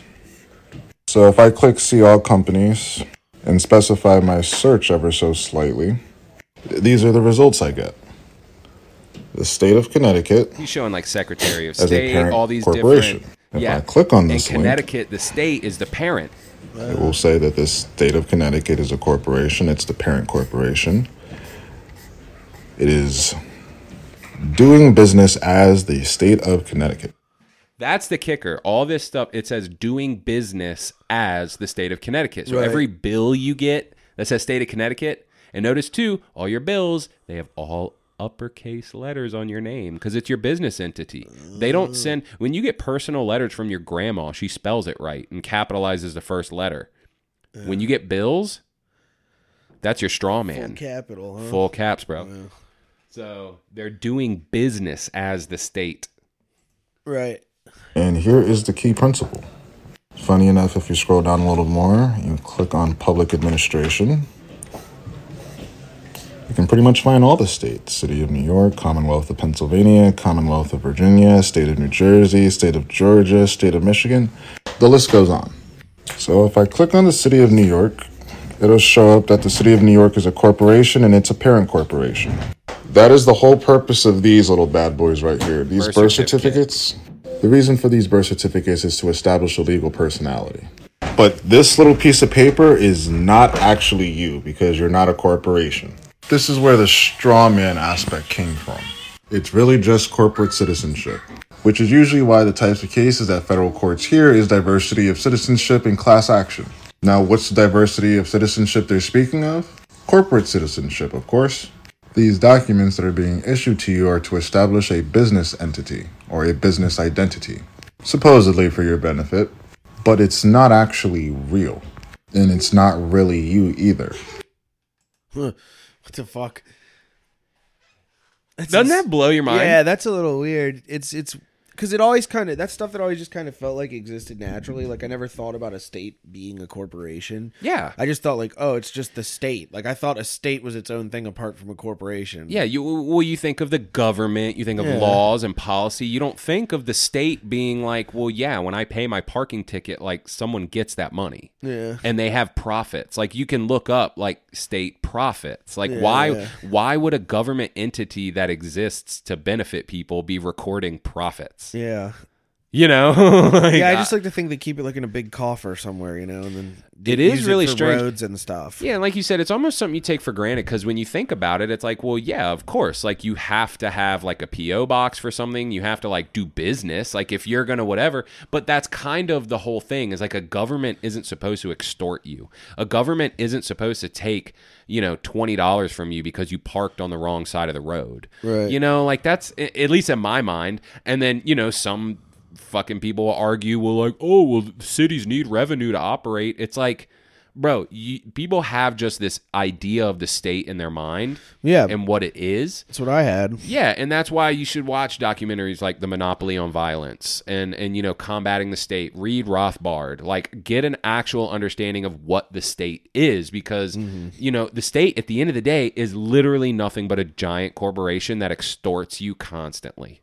So if I click see all companies and specify my search ever so slightly, these are the results I get. The state of Connecticut, He's showing like Secretary of State, all these corporation. different. If yeah. I click on this in link- Connecticut, the state is the parent. It will say that the state of Connecticut is a corporation. It's the parent corporation. It is doing business as the state of Connecticut. That's the kicker. All this stuff it says doing business as the state of Connecticut. So Right. every bill you get that says state of Connecticut, and notice too, all your bills they have all uppercase letters on your name because it's your business entity. They don't mm. send when you get personal letters from your grandma. She spells it right and capitalizes the first letter. When you get bills, that's your straw man. Capital. Huh? Full caps, bro. So they're doing business as the state. Right. And here is the key principle. Funny enough, if you scroll down a little more, you click on public administration. You can pretty much find all the states City of New York, Commonwealth of Pennsylvania, Commonwealth of Virginia, State of New Jersey, State of Georgia, State of Michigan. The list goes on. So if I click on the City of New York, it'll show up that the City of New York is a corporation and it's a parent corporation. That is the whole purpose of these little bad boys right here. These Birth birth, certificate. certificates. The reason for these birth certificates is to establish a legal personality. But this little piece of paper is not actually you because you're not a corporation. This is where the straw man aspect came from. It's really just corporate citizenship, which is usually why the types of cases that federal courts hear is diversity of citizenship and class action. Now, what's the diversity of citizenship they're speaking of? Corporate citizenship, of course. These documents that are being issued to you are to establish a business entity or a business identity, supposedly for your benefit, but it's not actually real. And it's not really you either. What the fuck? That's Doesn't ins- that blow your mind? Yeah, that's a little weird. It's it's because it always kind of that's stuff that always just kind of felt like existed naturally. Like I never thought about a state being a corporation. Yeah. I just thought like, oh, it's just the state. Like I thought a state was its own thing apart from a corporation. Yeah, you well, you think of the government, you think of Yeah. laws and policy. You don't think of the state being like, well, yeah, when I pay my parking ticket, like someone gets that money. Yeah. And they have profits. Like you can look up like state profits. Like why Yeah. why would a government entity that exists to benefit people be recording profits? Yeah. You know? Like, Yeah, I just like to think they keep it like in a big coffer somewhere, you know, and then It is really for strange. roads and stuff. Yeah, and like you said, it's almost something you take for granted because when you think about it, it's like, well, yeah, of course. Like you have to have like a PO box for something. You have to like do business. Like if you're gonna whatever. But that's kind of the whole thing. Is like a government isn't supposed to extort you. A government isn't supposed to take you know twenty dollars from you because you parked on the wrong side of the road. Right. You know, like that's at least in my mind. And then you know some fucking people will argue, well, like, oh, well, cities need revenue to operate. It's like bro, you, people have just this idea of the state in their mind, Yeah. and what it is. That's what I had. Yeah, and that's why you should watch documentaries like The Monopoly on Violence and and you know combating the state. Read Rothbard, like get an actual understanding of what the state is because mm-hmm. you know the state at the end of the day is literally nothing but a giant corporation that extorts you constantly.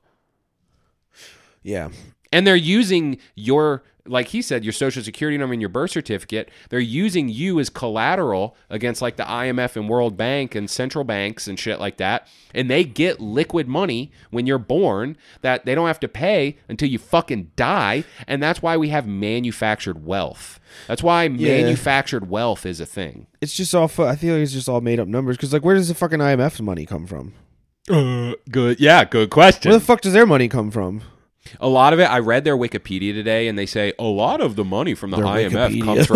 Yeah. And they're using your like he said your social security number and your birth certificate. They're using you as collateral against like the IMF and World Bank and central banks and shit like that. And they get liquid money when you're born that they don't have to pay until you fucking die. And that's why we have manufactured wealth. That's why manufactured wealth is a thing. It's just all. I feel like it's just all made up numbers. Because like, where does the fucking IMF's money come from? Uh, Good. Yeah, good question. Where the fuck does their money come from? A lot of it, I read their Wikipedia today, and they say a lot of the money from the Their IMF Wikipedia. comes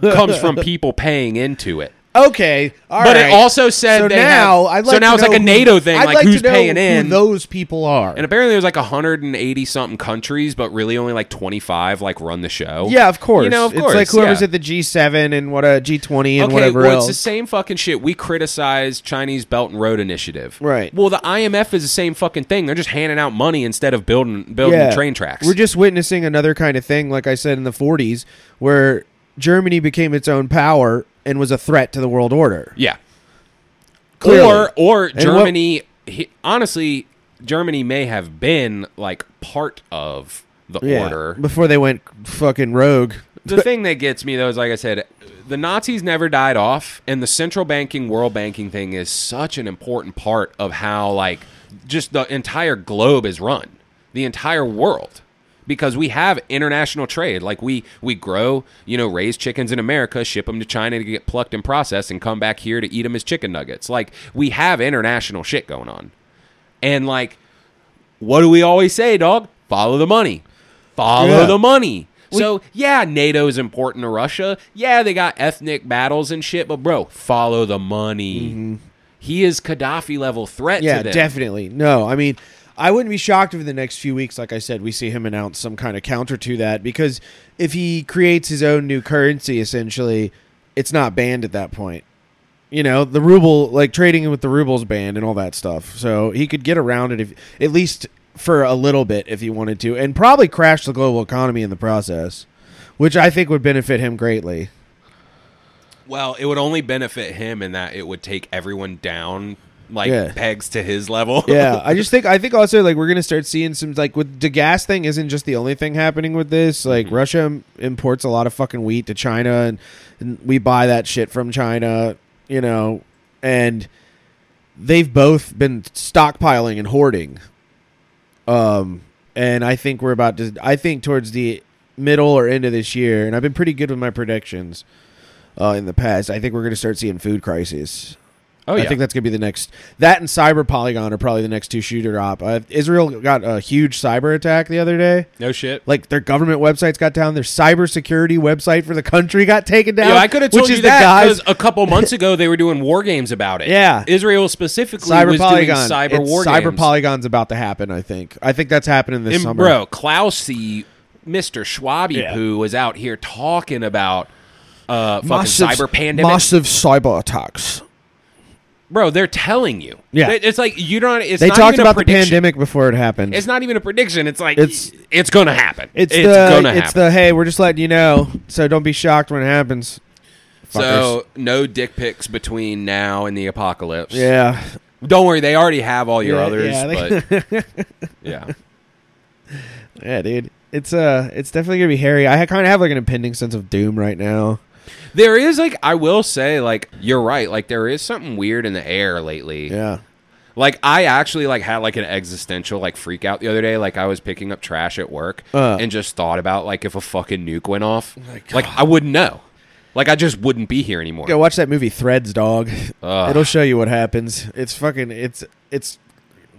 from comes from people paying into it. Okay, all but right. it also said so they now have- I'd so now it's like a who- NATO thing, I'd like, like who's to know paying who in. those people are. And apparently, there's like 180 something countries, but really only like 25 like run the show. yeah, of course. You know, of it's course. like whoever's yeah. at the G7 and what uh, a G20 and okay, whatever well, else. it's the same fucking shit. We criticize Chinese Belt and Road Initiative. Right. Well, the IMF is the same fucking thing. They're just handing out money instead of building building train tracks. We're just witnessing another kind of thing, like I said in the 40s, where Germany became its own power and was a threat to the world order. yeah. Clearly. Or or And Germany. he, honestly, Germany may have been like part of the Yeah, order. before they went fucking rogue. the thing that gets me though is like I said, the Nazis never died off, and the central banking, world banking thing is such an important part of how like just the entire globe is run, the entire world. Because we have international trade, like we we grow, you know, raise chickens in America, ship them to China to get plucked and processed, and come back here to eat them as chicken nuggets. Like we have international shit going on, and like, what do we always say, dog? Follow the money, follow Yeah. the money. So yeah, NATO is important to Russia. Yeah, they got ethnic battles and shit, but bro, follow the money. Mm-hmm. He is Gaddafi level threat Yeah, to them. definitely. No, I mean, I wouldn't be shocked if in the next few weeks, like I said, we see him announce some kind of counter to that because if he creates his own new currency, essentially, it's not banned at that point. You know, the ruble, like trading with the rubles banned and all that stuff. So he could get around it if, at least for a little bit, if he wanted to, and probably crash the global economy in the process, which I think would benefit him greatly. Well, it would only benefit him in that it would take everyone down like Yeah. pegs to his level. yeah, I just think I think also like we're gonna start seeing some like with the gas thing isn't just the only thing happening with this. Like Mm-hmm. Russia im- imports a lot of fucking wheat to China, and, and we buy that shit from China, you know, and they've both been stockpiling and hoarding. Um, and I think we're about to. I think towards the middle or end of this year, and I've been pretty good with my predictions. Uh, in the past, I think we're going to start seeing food crises. Oh yeah. I think that's gonna be the next. That and Cyber Polygon are probably the next two shooter drop. Uh, Israel got a huge cyber attack the other day. no shit. Like their government websites got down. Their cybersecurity website for the country got taken down. Yeah, I could have told you that because a couple months ago they were doing war games about it. Yeah. Israel specifically Cyber was Polygon. doing cyber It's- war cyber games. Polygon's about to happen. I think. I think that's happening this and summer. bro, Klausy, Mr. Schwabi Yeah. poo was out here talking about uh fucking cyber pandemic. massive cyber attacks. Bro, they're telling you. Yeah. It's like you don't. It's They not talked even a about the prediction. pandemic before it happened. It's not even a prediction. It's like It's- it's it's gonna happen. It's, it's the gonna it's happen. the hey, we're just letting you know, so don't be shocked when it happens. so no dick pics between now and the apocalypse. Yeah, Don't worry, they already have all your Yeah, others. yeah, but yeah. yeah, dude. It's uh, it's definitely gonna be hairy. I kind of have like an impending sense of doom right now. There is like I will say like you're right. Like there is something weird in the air lately. Yeah, Like I actually like had like an existential like freak out the other day. Like I was picking up trash at work Uh. and just thought about like if a fucking nuke went off, like I wouldn't know. Like I just wouldn't be here anymore. go watch that movie Threads, dog. Ugh. It'll show you what happens. It's fucking. It's it's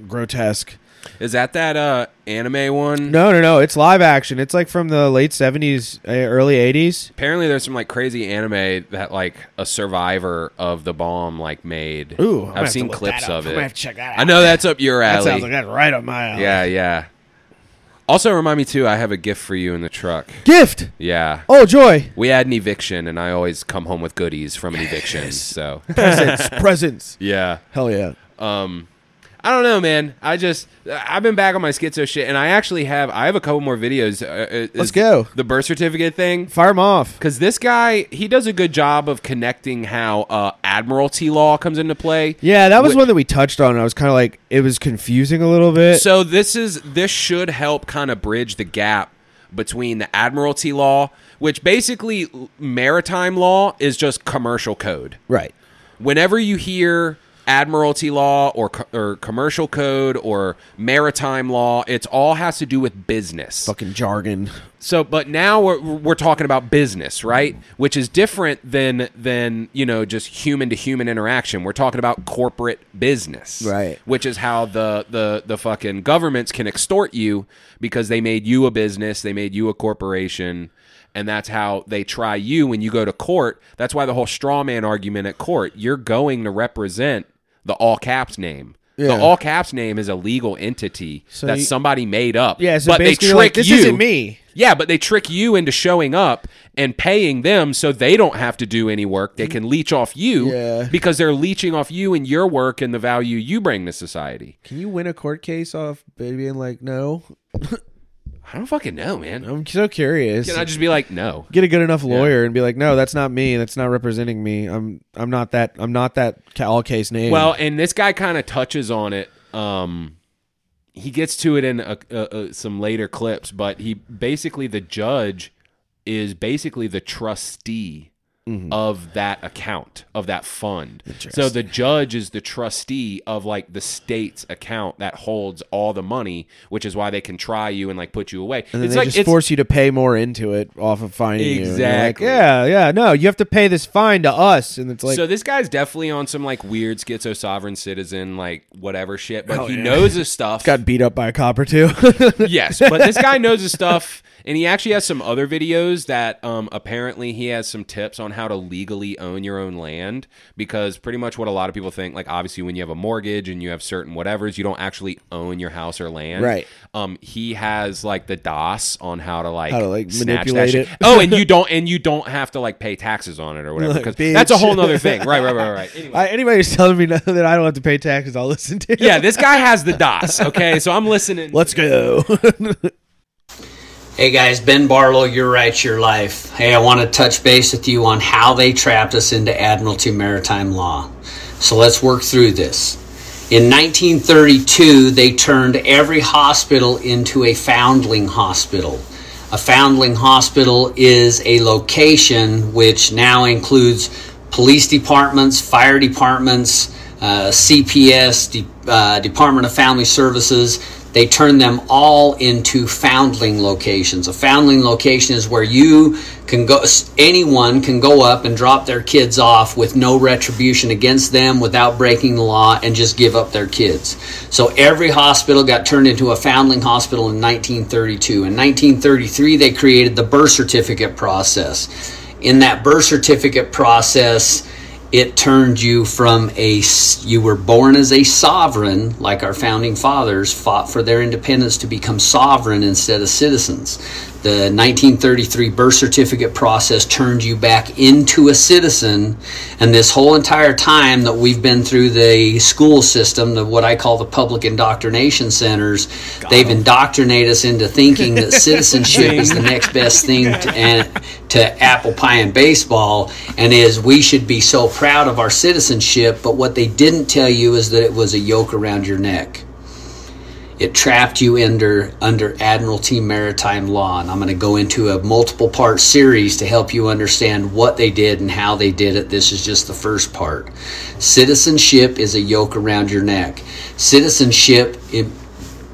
grotesque. Is that that uh anime one? No, no, no. It's live action. It's like from the late seventies, uh, early eighties. Apparently, there's some like crazy anime that like a survivor of the bomb like made. Ooh, gonna have seen clips of it. to check that I know that's up your alley. That sounds like that's right up my alley. yeah, yeah. Also, remind me too. I have a gift for you in the truck. Gift. Yeah. Oh joy. We had an eviction, and I always come home with goodies from an eviction. So, Presents. presents. yeah. Hell yeah. I don't know, man. I just I've been back on my schizo shit, and I actually have I have a couple more videos. Uh, uh, Let's go. The birth certificate thing. Fire them off. Because this guy, he does a good job of connecting how uh, admiralty law comes into play. Yeah, that was Wh- one that we touched on. I was kind of like, it was confusing a little bit. So this is this should help kind of bridge the gap between the admiralty law, which basically maritime law is just commercial code. right. Whenever you hear admiralty law or co- or commercial code or maritime law, it's all has to do with business. Fucking jargon. So, but now we're we're talking about business, right? Which is different than than you know just human to human interaction. We're talking about corporate business, Right. Which is how the the the fucking governments can extort you because they made you a business, they made you a corporation. And that's how they try you when you go to court. That's why the whole straw man argument at court. You're going to represent the all caps name. Yeah. The all caps name is a legal entity So that you- somebody made up. Yeah, so but they trick like, this you. isn't me. Yeah, but they trick you into showing up and paying them so they don't have to do any work. They can leech off you Yeah. because they're leeching off you and your work and the value you bring to society. Can you win a court case off being like, no? I don't fucking know, man. I'm so curious. Can I just be like, no? get a good enough lawyer and be like, no, that's not me. That's not representing me. I'm I'm not that. I'm not that ca- all case name. Well, and this guy kind of touches on it. Um, he gets to it in a, a, a, some later clips, but he basically the judge is basically the trustee Mm-hmm. of that account of that fund. So the judge is the trustee of like the state's account that holds all the money, which is why they can try you and like put you away. and then it's they like just force you to pay more into it off of finding you. You're like, Exactly. yeah, yeah. No, you have to pay this fine to us, and it's like, so this guy's definitely on some like weird schizo sovereign citizen like whatever shit, but Oh, he yeah. knows his stuff. got beat up by a cop or two. yes, but this guy knows his stuff, and he actually has some other videos that um, apparently he has some tips on how to legally own your own land. Because pretty much what a lot of people think, like obviously when you have a mortgage and you have certain whatevers, you don't actually own your house or land. Right. Um, he has like the DOS on how to like How to, like, manipulate shit. it. Oh, and you don't and you don't have to like pay taxes on it or whatever. Like, Because that's a whole nother thing. Right, right, right, right. Anyway. I, anybody who's telling me that I don't have to pay taxes, I'll listen to. yeah, this guy has the DOS. Okay, so I'm listening. Let's go. Hey guys, Ben Barlow, Your Rights, Your Life. Hey, I want to touch base with you on how they trapped us into Admiralty Maritime Law. So let's work through this. In 1932, they turned every hospital into a foundling hospital. A foundling hospital is a location which now includes police departments, fire departments, uh, CPS, De- uh, Department of Family Services. They turn them all into foundling locations. A foundling location is where you can go, anyone can go up and drop their kids off with no retribution against them without breaking the law and just give up their kids. So every hospital got turned into a foundling hospital in 1932. In 1933, they created the birth certificate process. In that birth certificate process, it turned you from a you were born as a sovereign like our founding fathers fought for their independence to become sovereign instead of citizens the 1933 birth certificate process turned you back into a citizen. And this whole entire time that we've been through the school system the what I call the public indoctrination centers they've indoctrinated us into thinking that citizenship is the next best thing to, and, to apple pie and baseball and is we should be so proud of our citizenship. But what they didn't tell you is that it was a yoke around your neck it trapped you under under admiralty maritime law and i'm going to go into a multiple part series to help you understand what they did and how they did it. This is just the first part. Citizenship is a yoke around your neck. Citizenship it,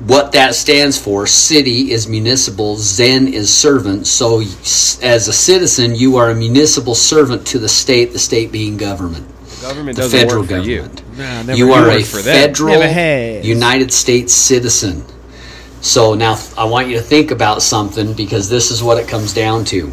what that stands for city is municipal zen is servant. So as a citizen you are a municipal servant to the state the state being government government the federal work for you. government never you are a for them. federal Never. United States citizen. So now I want you to think about something because this is what it comes down to.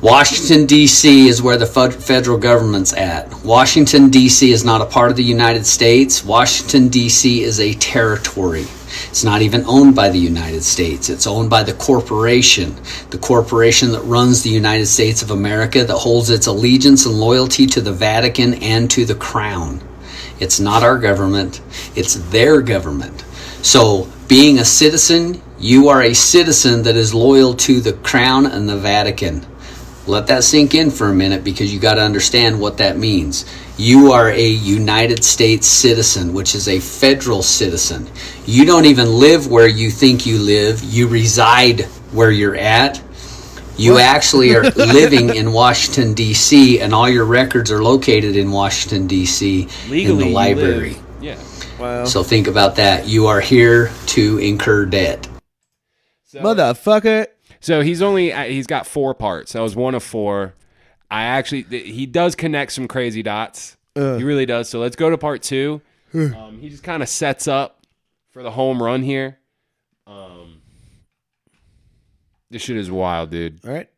Washington, D.C. is where the federal government's at. Washington, D.C. is not a part of the United States. Washington, D.C. is a territory. It's not even owned by the United States. It's owned by the corporation, the corporation that runs the United States of America, that holds its allegiance and loyalty to the Vatican and to the crown. It's not our government, it's their government. So, being a citizen, you are a citizen that is loyal to the crown and the Vatican. Let that sink in for a minute because you got to understand what that means. You are a United States citizen, which is a federal citizen. You don't even live where you think you live, you reside where you're at. You actually are living in Washington, D.C., and all your records are located in Washington, D.C., in Legally, the you library. live- Yeah. Wow. So think about that. You are here to incur debt. Motherfucker. So he's only uh, he's got four parts. That was one of four. I actually he does connect some crazy dots. he really does. So let's go to part two. Um, he just kind of sets up for the home run here. Um, this shit is wild, dude. All right.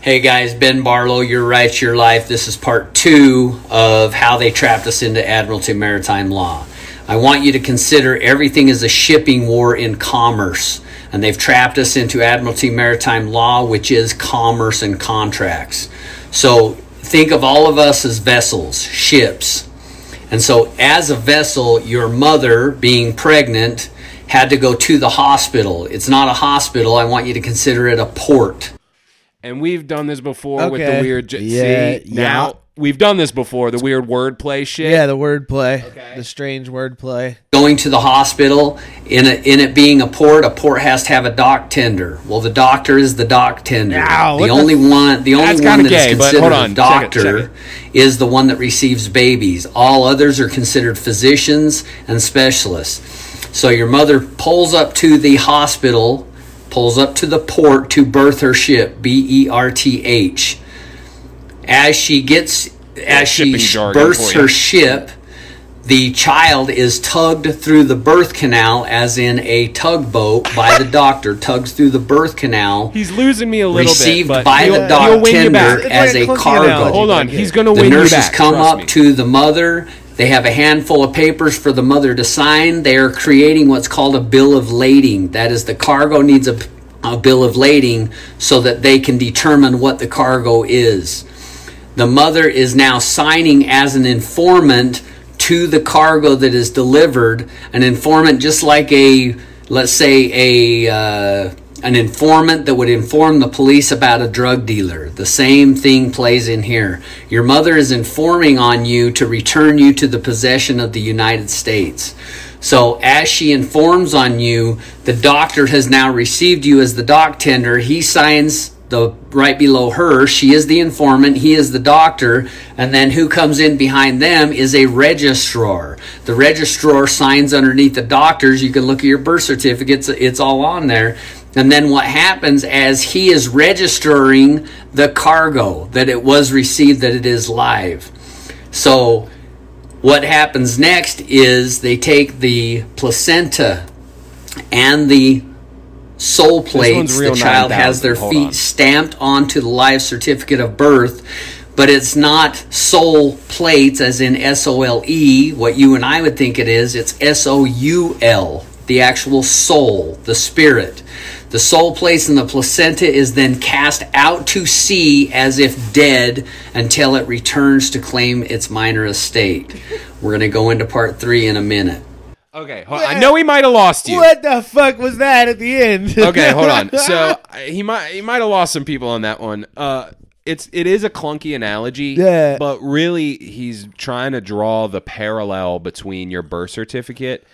Hey guys, Ben Barlow, Your Rights, Your Life. This is part two of how they trapped us into Admiralty Maritime Law. I want you to consider everything as a shipping war in commerce, and they've trapped us into Admiralty Maritime Law, which is commerce and contracts. So think of all of us as vessels, ships. And so, as a vessel, your mother, being pregnant, had to go to the hospital. It's not a hospital. I want you to consider it a port. And we've done this before with the weird. J- Yeah, see now we've done this before. The weird wordplay shit. Yeah, the wordplay. The strange wordplay. going to the hospital in it in it being a port a port has to have a dock tender well the doctor is the dock tender Ow, the what the only one the only That's one kinda that is gay, but considered hold a on, check it, doctor check is the one that receives babies all others are considered physicians and specialists so your mother pulls up to the hospital pulls up to the port to birth her ship b-e-r-t-h as she gets as she shipping births her ship the child is tugged through the birth canal as in a tugboat by the doctor tugs through the birth canal He's losing me a little received bit, but by he'll, the he'll dock win you tender. It's as like a a cargo analogy. Hold on, he's gonna the win you nurses back. come trust up me. to the mother they have a handful of papers for the mother to sign they are creating what's called a bill of lading that is the cargo needs a, a bill of lading so that they can determine what the cargo is the mother is now signing as an informant to the cargo that is delivered. An informant just like a let's say a uh, an informant that would inform the police about a drug dealer. The same thing plays in here. Your mother is informing on you to return you to the possession of the united states. So as she informs on you the doctor has now received you as the dock tender. He signs the right below her she is the informant he is the doctor and then who comes in behind them is a registrar. The registrar signs underneath the doctors. You can look at your birth certificates it's all on there. And then what happens as he is registering the cargo that it was received that it is live. So what happens next is they take the placenta and the soul plates. The child has their Hold feet on. stamped onto the live certificate of birth but it's not soul plates as in s-o-l-e what you and i would think it is it's s-o-u-l the actual soul the spirit. The soul plates in the placenta is then cast out to sea as if dead until it returns to claim its minor estate. We're going to go into part three in a minute Okay, hold I know he might have lost you. What the fuck was that at the end? okay, hold on. So he might he might have lost some people on that one. Uh, it's it is a clunky analogy. Yeah. But really, he's trying to draw the parallel between your birth certificate,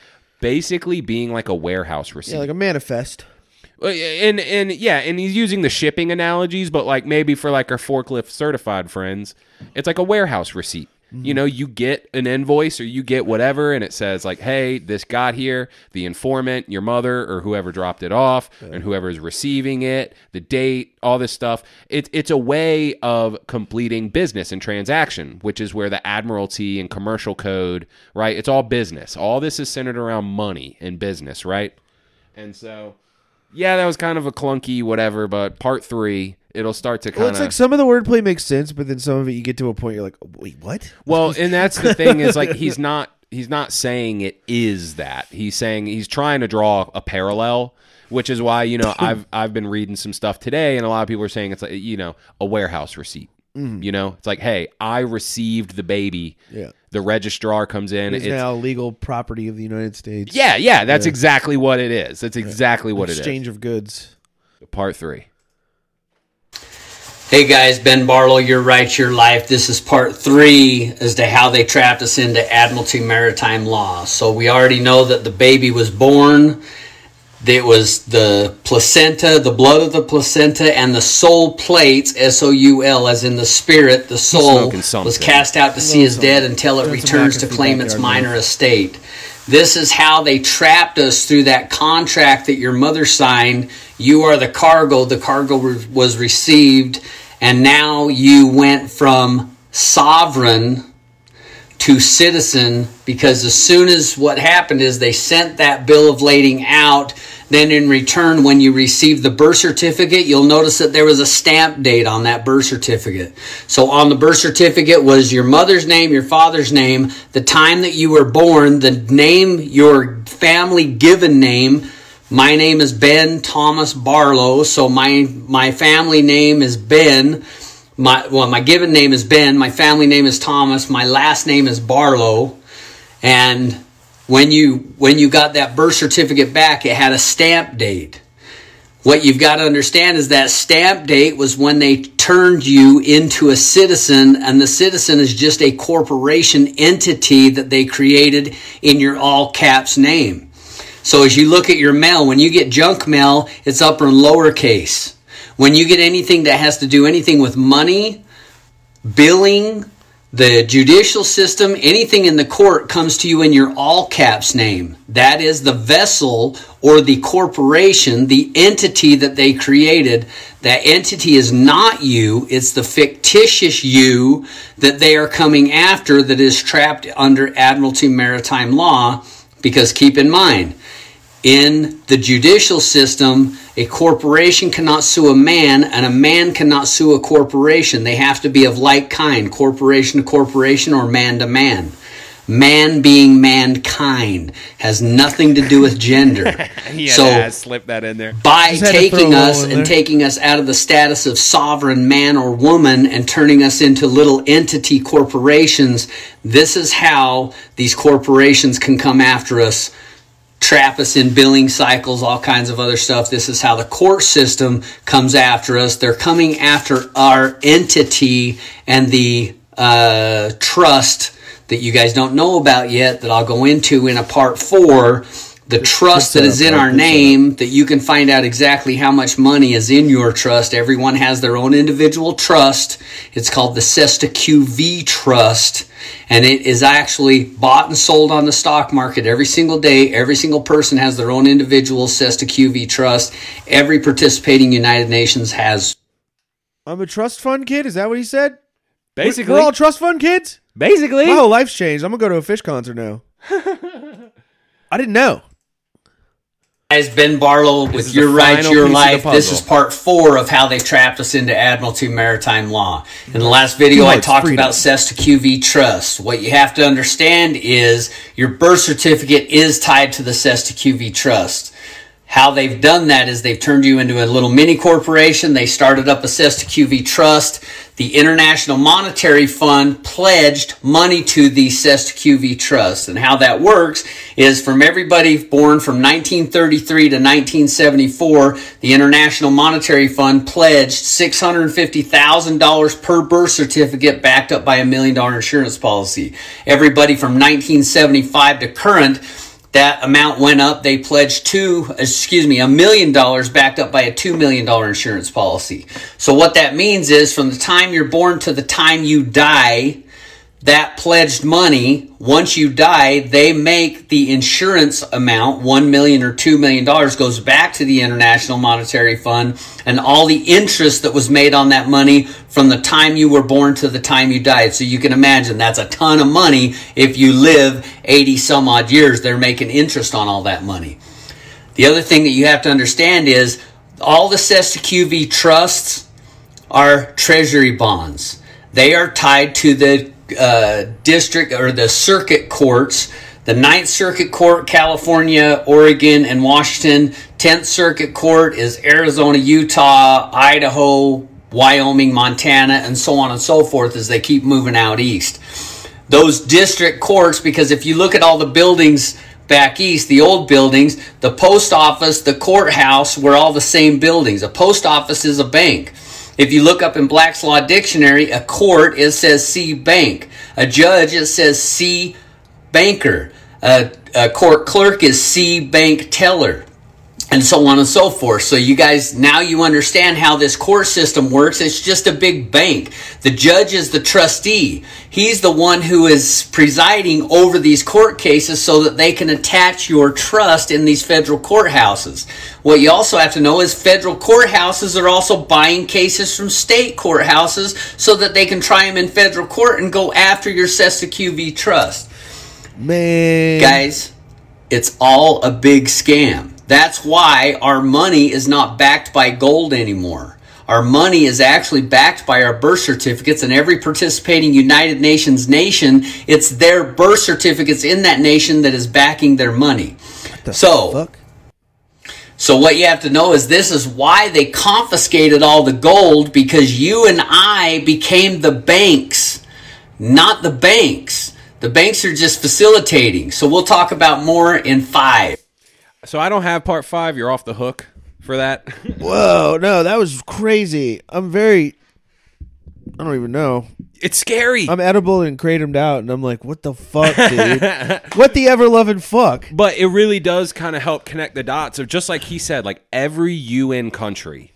basically being like a warehouse receipt. yeah, like a manifest. And and yeah, and he's using the shipping analogies, but like maybe for like our forklift certified friends, it's like a warehouse receipt. You know, you get an invoice or you get whatever, and it says like, "Hey, this got here." The informant, your mother, or whoever dropped it off, and whoever is receiving it, the date, all this stuff. It's it's a way of completing business and transaction, which is where the admiralty and commercial code, right? It's all business. All this is centered around money and business, right? And so yeah, that was kind of a clunky whatever, but part three, it'll start to kind Well, of. it's like some of the wordplay makes sense, but then some of it you get to a point you're like, wait, what? Well, and that's the thing is like he's not he's not saying it is that. He's saying he's trying to draw a parallel, which is why, you know, I've I've been reading some stuff today and a lot of people are saying it's like, you know, a warehouse receipt. Mm-hmm. You know, it's like, hey, I received the baby. Yeah. The registrar comes in. It's, It's, now legal property of the United States. yeah, yeah, that's exactly what it is. That's exactly what it is. Exchange of goods. Part three. Hey guys, Ben Barlow, Your Right, Your Life. This is part three as to how they trapped us into Admiralty Maritime Law. So we already know that the baby was born. It was the placenta, the blood of the placenta, and the soul plates, S O U L, as in the spirit, the soul, was cast out to sea as dead until it returns to claim its minor estate. This is how they trapped us through that contract that your mother signed. You are the cargo. The cargo re- was received, and now you went from sovereign to citizen because as soon as what happened is they sent that bill of lading out then in return when you received the birth certificate you'll notice that there was a stamp date on that birth certificate. So on the birth certificate was your mother's name your father's name the time that you were born the name your family given name my name is Ben Thomas Barlow so my my family name is Ben my well my given name is Ben, my family name is Thomas, my last name is Barlow, and when you when you got that birth certificate back, it had a stamp date. What you've got to understand is that stamp date was when they turned you into a citizen, and the citizen is just a corporation entity that they created in your all caps name. So as you look at your mail, when you get junk mail, it's upper and lowercase. When you get anything that has to do anything with money, billing, the judicial system, anything in the court comes to you in your all caps name. That is the vessel or the corporation, the entity that they created. That entity is not you, it's the fictitious you that they are coming after that is trapped under Admiralty Maritime Law. Because keep in mind, in the judicial system, a corporation cannot sue a man, and a man cannot sue a corporation. They have to be of like kind, corporation to corporation or man to man. Man being mankind has nothing to do with gender. so slip that in there. by Just had to throw taking us and there. taking us out of the status of sovereign man or woman and turning us into little entity corporations, this is how these corporations can come after us trap us in billing cycles, all kinds of other stuff. This is how the court system comes after us. They're coming after our entity and the uh, trust that you guys don't know about yet that I'll go into in a part four. The trust that is in our name, that you can find out exactly how much money is in your trust. Everyone has their own individual trust. It's called the Cestui Que Vie Trust, and it is actually bought and sold on the stock market every single day. Every single person has their own individual Cestui Que Vie Trust. Every participating United Nations has I'm a trust fund kid. Is that what he said? Basically, We're all trust fund kids? basically. My whole life's changed. I'm going to go to a Phish concert now. I didn't know. Guys, Ben Barlow with Your the Right, final Your piece of the Life. This is part four of how they trapped us into Admiralty Maritime Law. In the last video, I talked freedom. about Cestui Que Vie Trust. What you have to understand is your birth certificate is tied to the Cestui Que Vie Trust. How they've done that is they've turned you into a little mini corporation. They started up a Cestui Que Vie Trust. The International Monetary Fund pledged money to the Cestui Que Vie Trust. And how that works is from everybody born from 1933 to 1974, the International Monetary Fund pledged $650,000 per birth certificate backed up by a million dollar insurance policy. Everybody from 1975 to current that amount went up. They pledged two, excuse me, a million dollars backed up by a two million dollar insurance policy. So what that means is from the time you're born to the time you die, that pledged money, once you die, they make the insurance amount, one million or two million dollars goes back to the International Monetary Fund and all the interest that was made on that money from the time you were born to the time you died. So you can imagine that's a ton of money if you live 80 some odd years, they're making interest on all that money. The other thing that you have to understand is all the QV trusts are treasury bonds. They are tied to the uh, district or the circuit courts. The Ninth Circuit Court, California, Oregon, and Washington. Tenth Circuit Court is Arizona, Utah, Idaho, Wyoming, Montana, and so on and so forth as they keep moving out east. Those district courts, because if you look at all the buildings back east, the old buildings, the post office, the courthouse were all the same buildings. A post office is a bank. If you look up in Black's Law Dictionary, a court, it says C bank. A judge, it says C banker. A, a court clerk is C bank teller and so on and so forth. So you guys now you understand how this court system works. It's just a big bank. The judge is the trustee. He's the one who is presiding over these court cases so that they can attach your trust in these federal courthouses. What you also have to know is federal courthouses are also buying cases from state courthouses so that they can try them in federal court and go after your Cestui Que Vie trust. Man. Guys, it's all a big scam. That's why our money is not backed by gold anymore. Our money is actually backed by our birth certificates, and every participating United Nations nation, it's their birth certificates in that nation that is backing their money. so, fuck? so what you have to know is this is why they confiscated all the gold because you and I became the banks, not the banks. The banks are just facilitating. So we'll talk about more in five. So I don't have part five. You're off the hook for that. Whoa, no, that was crazy. I'm very. I don't even know. it's scary. I'm edible and kratomed out, and I'm like, what the fuck, dude? what the ever loving fuck? but it really does kind of help connect the dots of just like he said, like every UN country,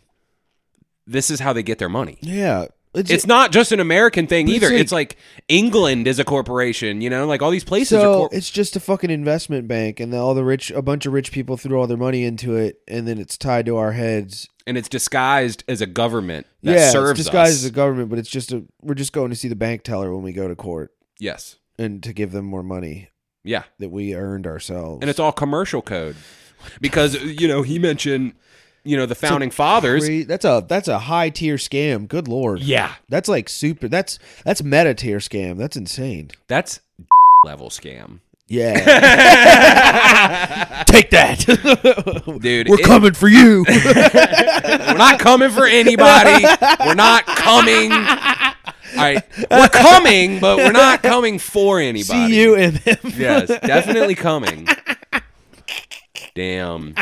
this is how they get their money. Yeah, It's not just an American thing either. It's like England is a corporation, you know, like all these places are. So Cor- it's just a fucking investment bank, and all the rich, a bunch of rich people threw all their money into it, and then it's tied to our heads. and it's disguised as a government that yeah, serves it's disguised us. as a government, but it's just a. We're just going to see the bank teller when we go to court, yes, and to give them more money yeah, that we earned ourselves. and it's all commercial code because you know he mentioned you know the founding fathers. Cra- That's a that's a high tier scam. Good lord. Yeah, That's like super. That's that's meta tier scam. That's insane. that's level scam, Yeah. Take that, dude. We're it- coming for you. We're not coming for anybody. We're not coming. All right, we're coming, but we're not coming for anybody. See you and them. Yes, definitely coming. Damn.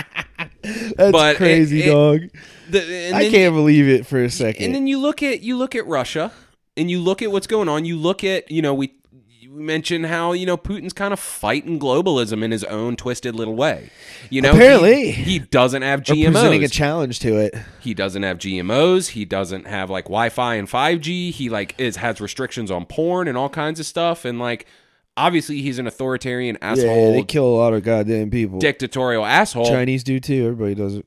That's But crazy, it- dog. The, and I can't believe it for a second. And then you look at you look at Russia, and you look at what's going on. You look at you know we. We mentioned how you know Putin's kind of fighting globalism in his own twisted little way. You know, Apparently. he, doesn't have Or presenting a challenge to it. he doesn't have GMOs. He doesn't have like Wi-Fi and 5G. He like is has restrictions on porn and all kinds of stuff. And like, obviously, he's an authoritarian asshole. Yeah, they kill a lot of goddamn people. dictatorial asshole. Chinese do too. Everybody does it.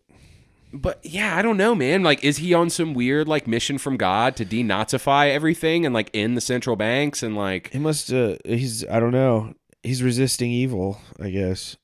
But yeah, I don't know, man. Like, is he on some weird like mission from God to denazify everything and like end the central banks and like? He must. Uh, he's. I don't know. He's resisting evil. I guess.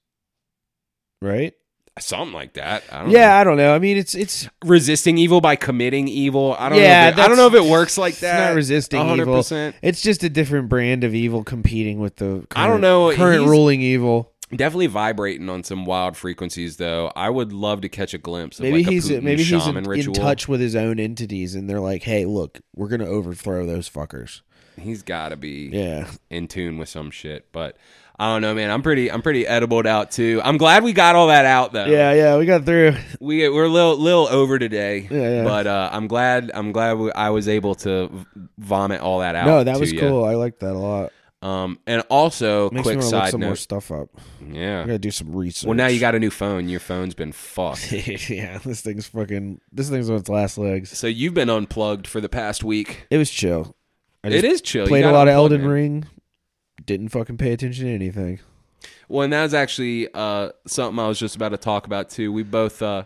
Right. Something like that. I don't Yeah, know. I don't know. I mean, it's it's resisting evil by committing evil. I don't Yeah, know. If it, I don't know if it works like it's that. not resisting 100%. evil. It's just a different brand of evil competing with the. Current, I don't know, Current he's- ruling evil. Definitely vibrating on some wild frequencies, though. I would love to catch a glimpse of Maybe like a he's Putin maybe he's shaman in, in touch with his own entities, and they're like, "Hey, look, we're gonna overthrow those fuckers." He's got to be Yeah, in tune with some shit, but I don't know, man. I'm pretty, I'm pretty edibled out too. I'm glad we got all that out though. yeah, yeah. We got through. we we're a little, little over today. Yeah, yeah. But uh, I'm glad, I'm glad we, I was able to vomit all that out. No, that was ya. cool. I liked that a lot. Um, and also, Makes quick me to look side some more stuff up. Yeah, I gotta do some research. Well, now you got a new phone. Your phone's been fucked. yeah, this thing's fucking. This thing's on its last legs. so you've been unplugged for the past week. It was chill. It is chill. You Played a gotta lot of unplug, Elden man. Ring. Didn't fucking pay attention to anything. Well, and that was actually uh, something I was just about to talk about too. We both uh,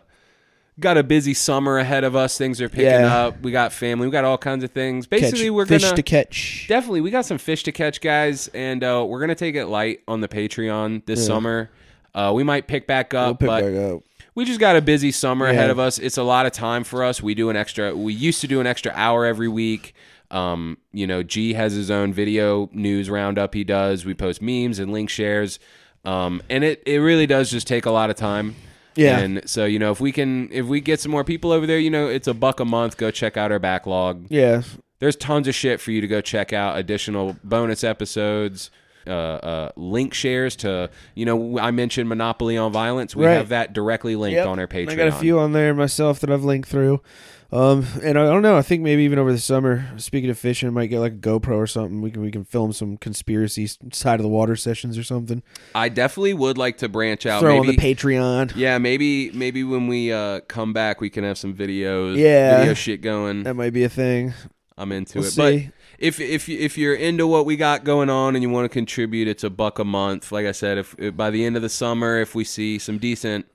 got a busy summer ahead of us. Things are picking Yeah. up. We got family. We got all kinds of things. Basically, catch, we're fish gonna fish to catch. definitely we got some fish to catch, guys, and uh, we're gonna take it light on the Patreon this summer. Uh, we might pick back up, We'll pick but back up. we just got a busy summer ahead Yeah. of us. It's a lot of time for us. We do an extra. We used to do an extra hour every week. Um, you know, G has his own video news roundup. He does. We post memes and link shares. Um, and it it really does just take a lot of time. Yeah. And so you know, if we can, if we get some more people over there, you know, it's a buck a month. Go check out our backlog. Yeah. There's tons of shit for you to go check out. Additional bonus episodes. Uh, uh, link shares to you know I mentioned Monopoly on Violence. We Right. have that directly linked Yep. on our Patreon. I got a few on there myself that I've linked through. Um, and I don't know. I think maybe even over the summer, speaking of fishing, I might get like a GoPro or something. We can we can film some conspiracy side of the water sessions or something. I definitely would like to branch out. Throw maybe, on the Patreon. Yeah, maybe maybe when we uh, come back, we can have some videos. Yeah. video shit going. That might be a thing. I'm into We'll it. But see. if if if you're into what we got going on and you want to contribute, it's a buck a month. Like I said, if, if by the end of the summer, if we see some decent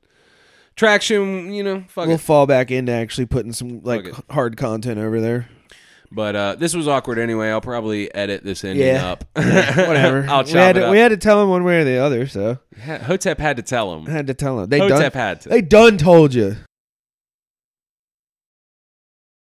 traction, you know, fuck We'll it. fall back into actually putting some like Fuck hard content over there. But uh, this was awkward anyway. I'll probably edit this ending Yeah. up. Whatever. I'll we chop had it to, up. we had to tell him one way or the other, so Hotep had to tell him. I had to tell him. They Hotep done, had to. They done told you.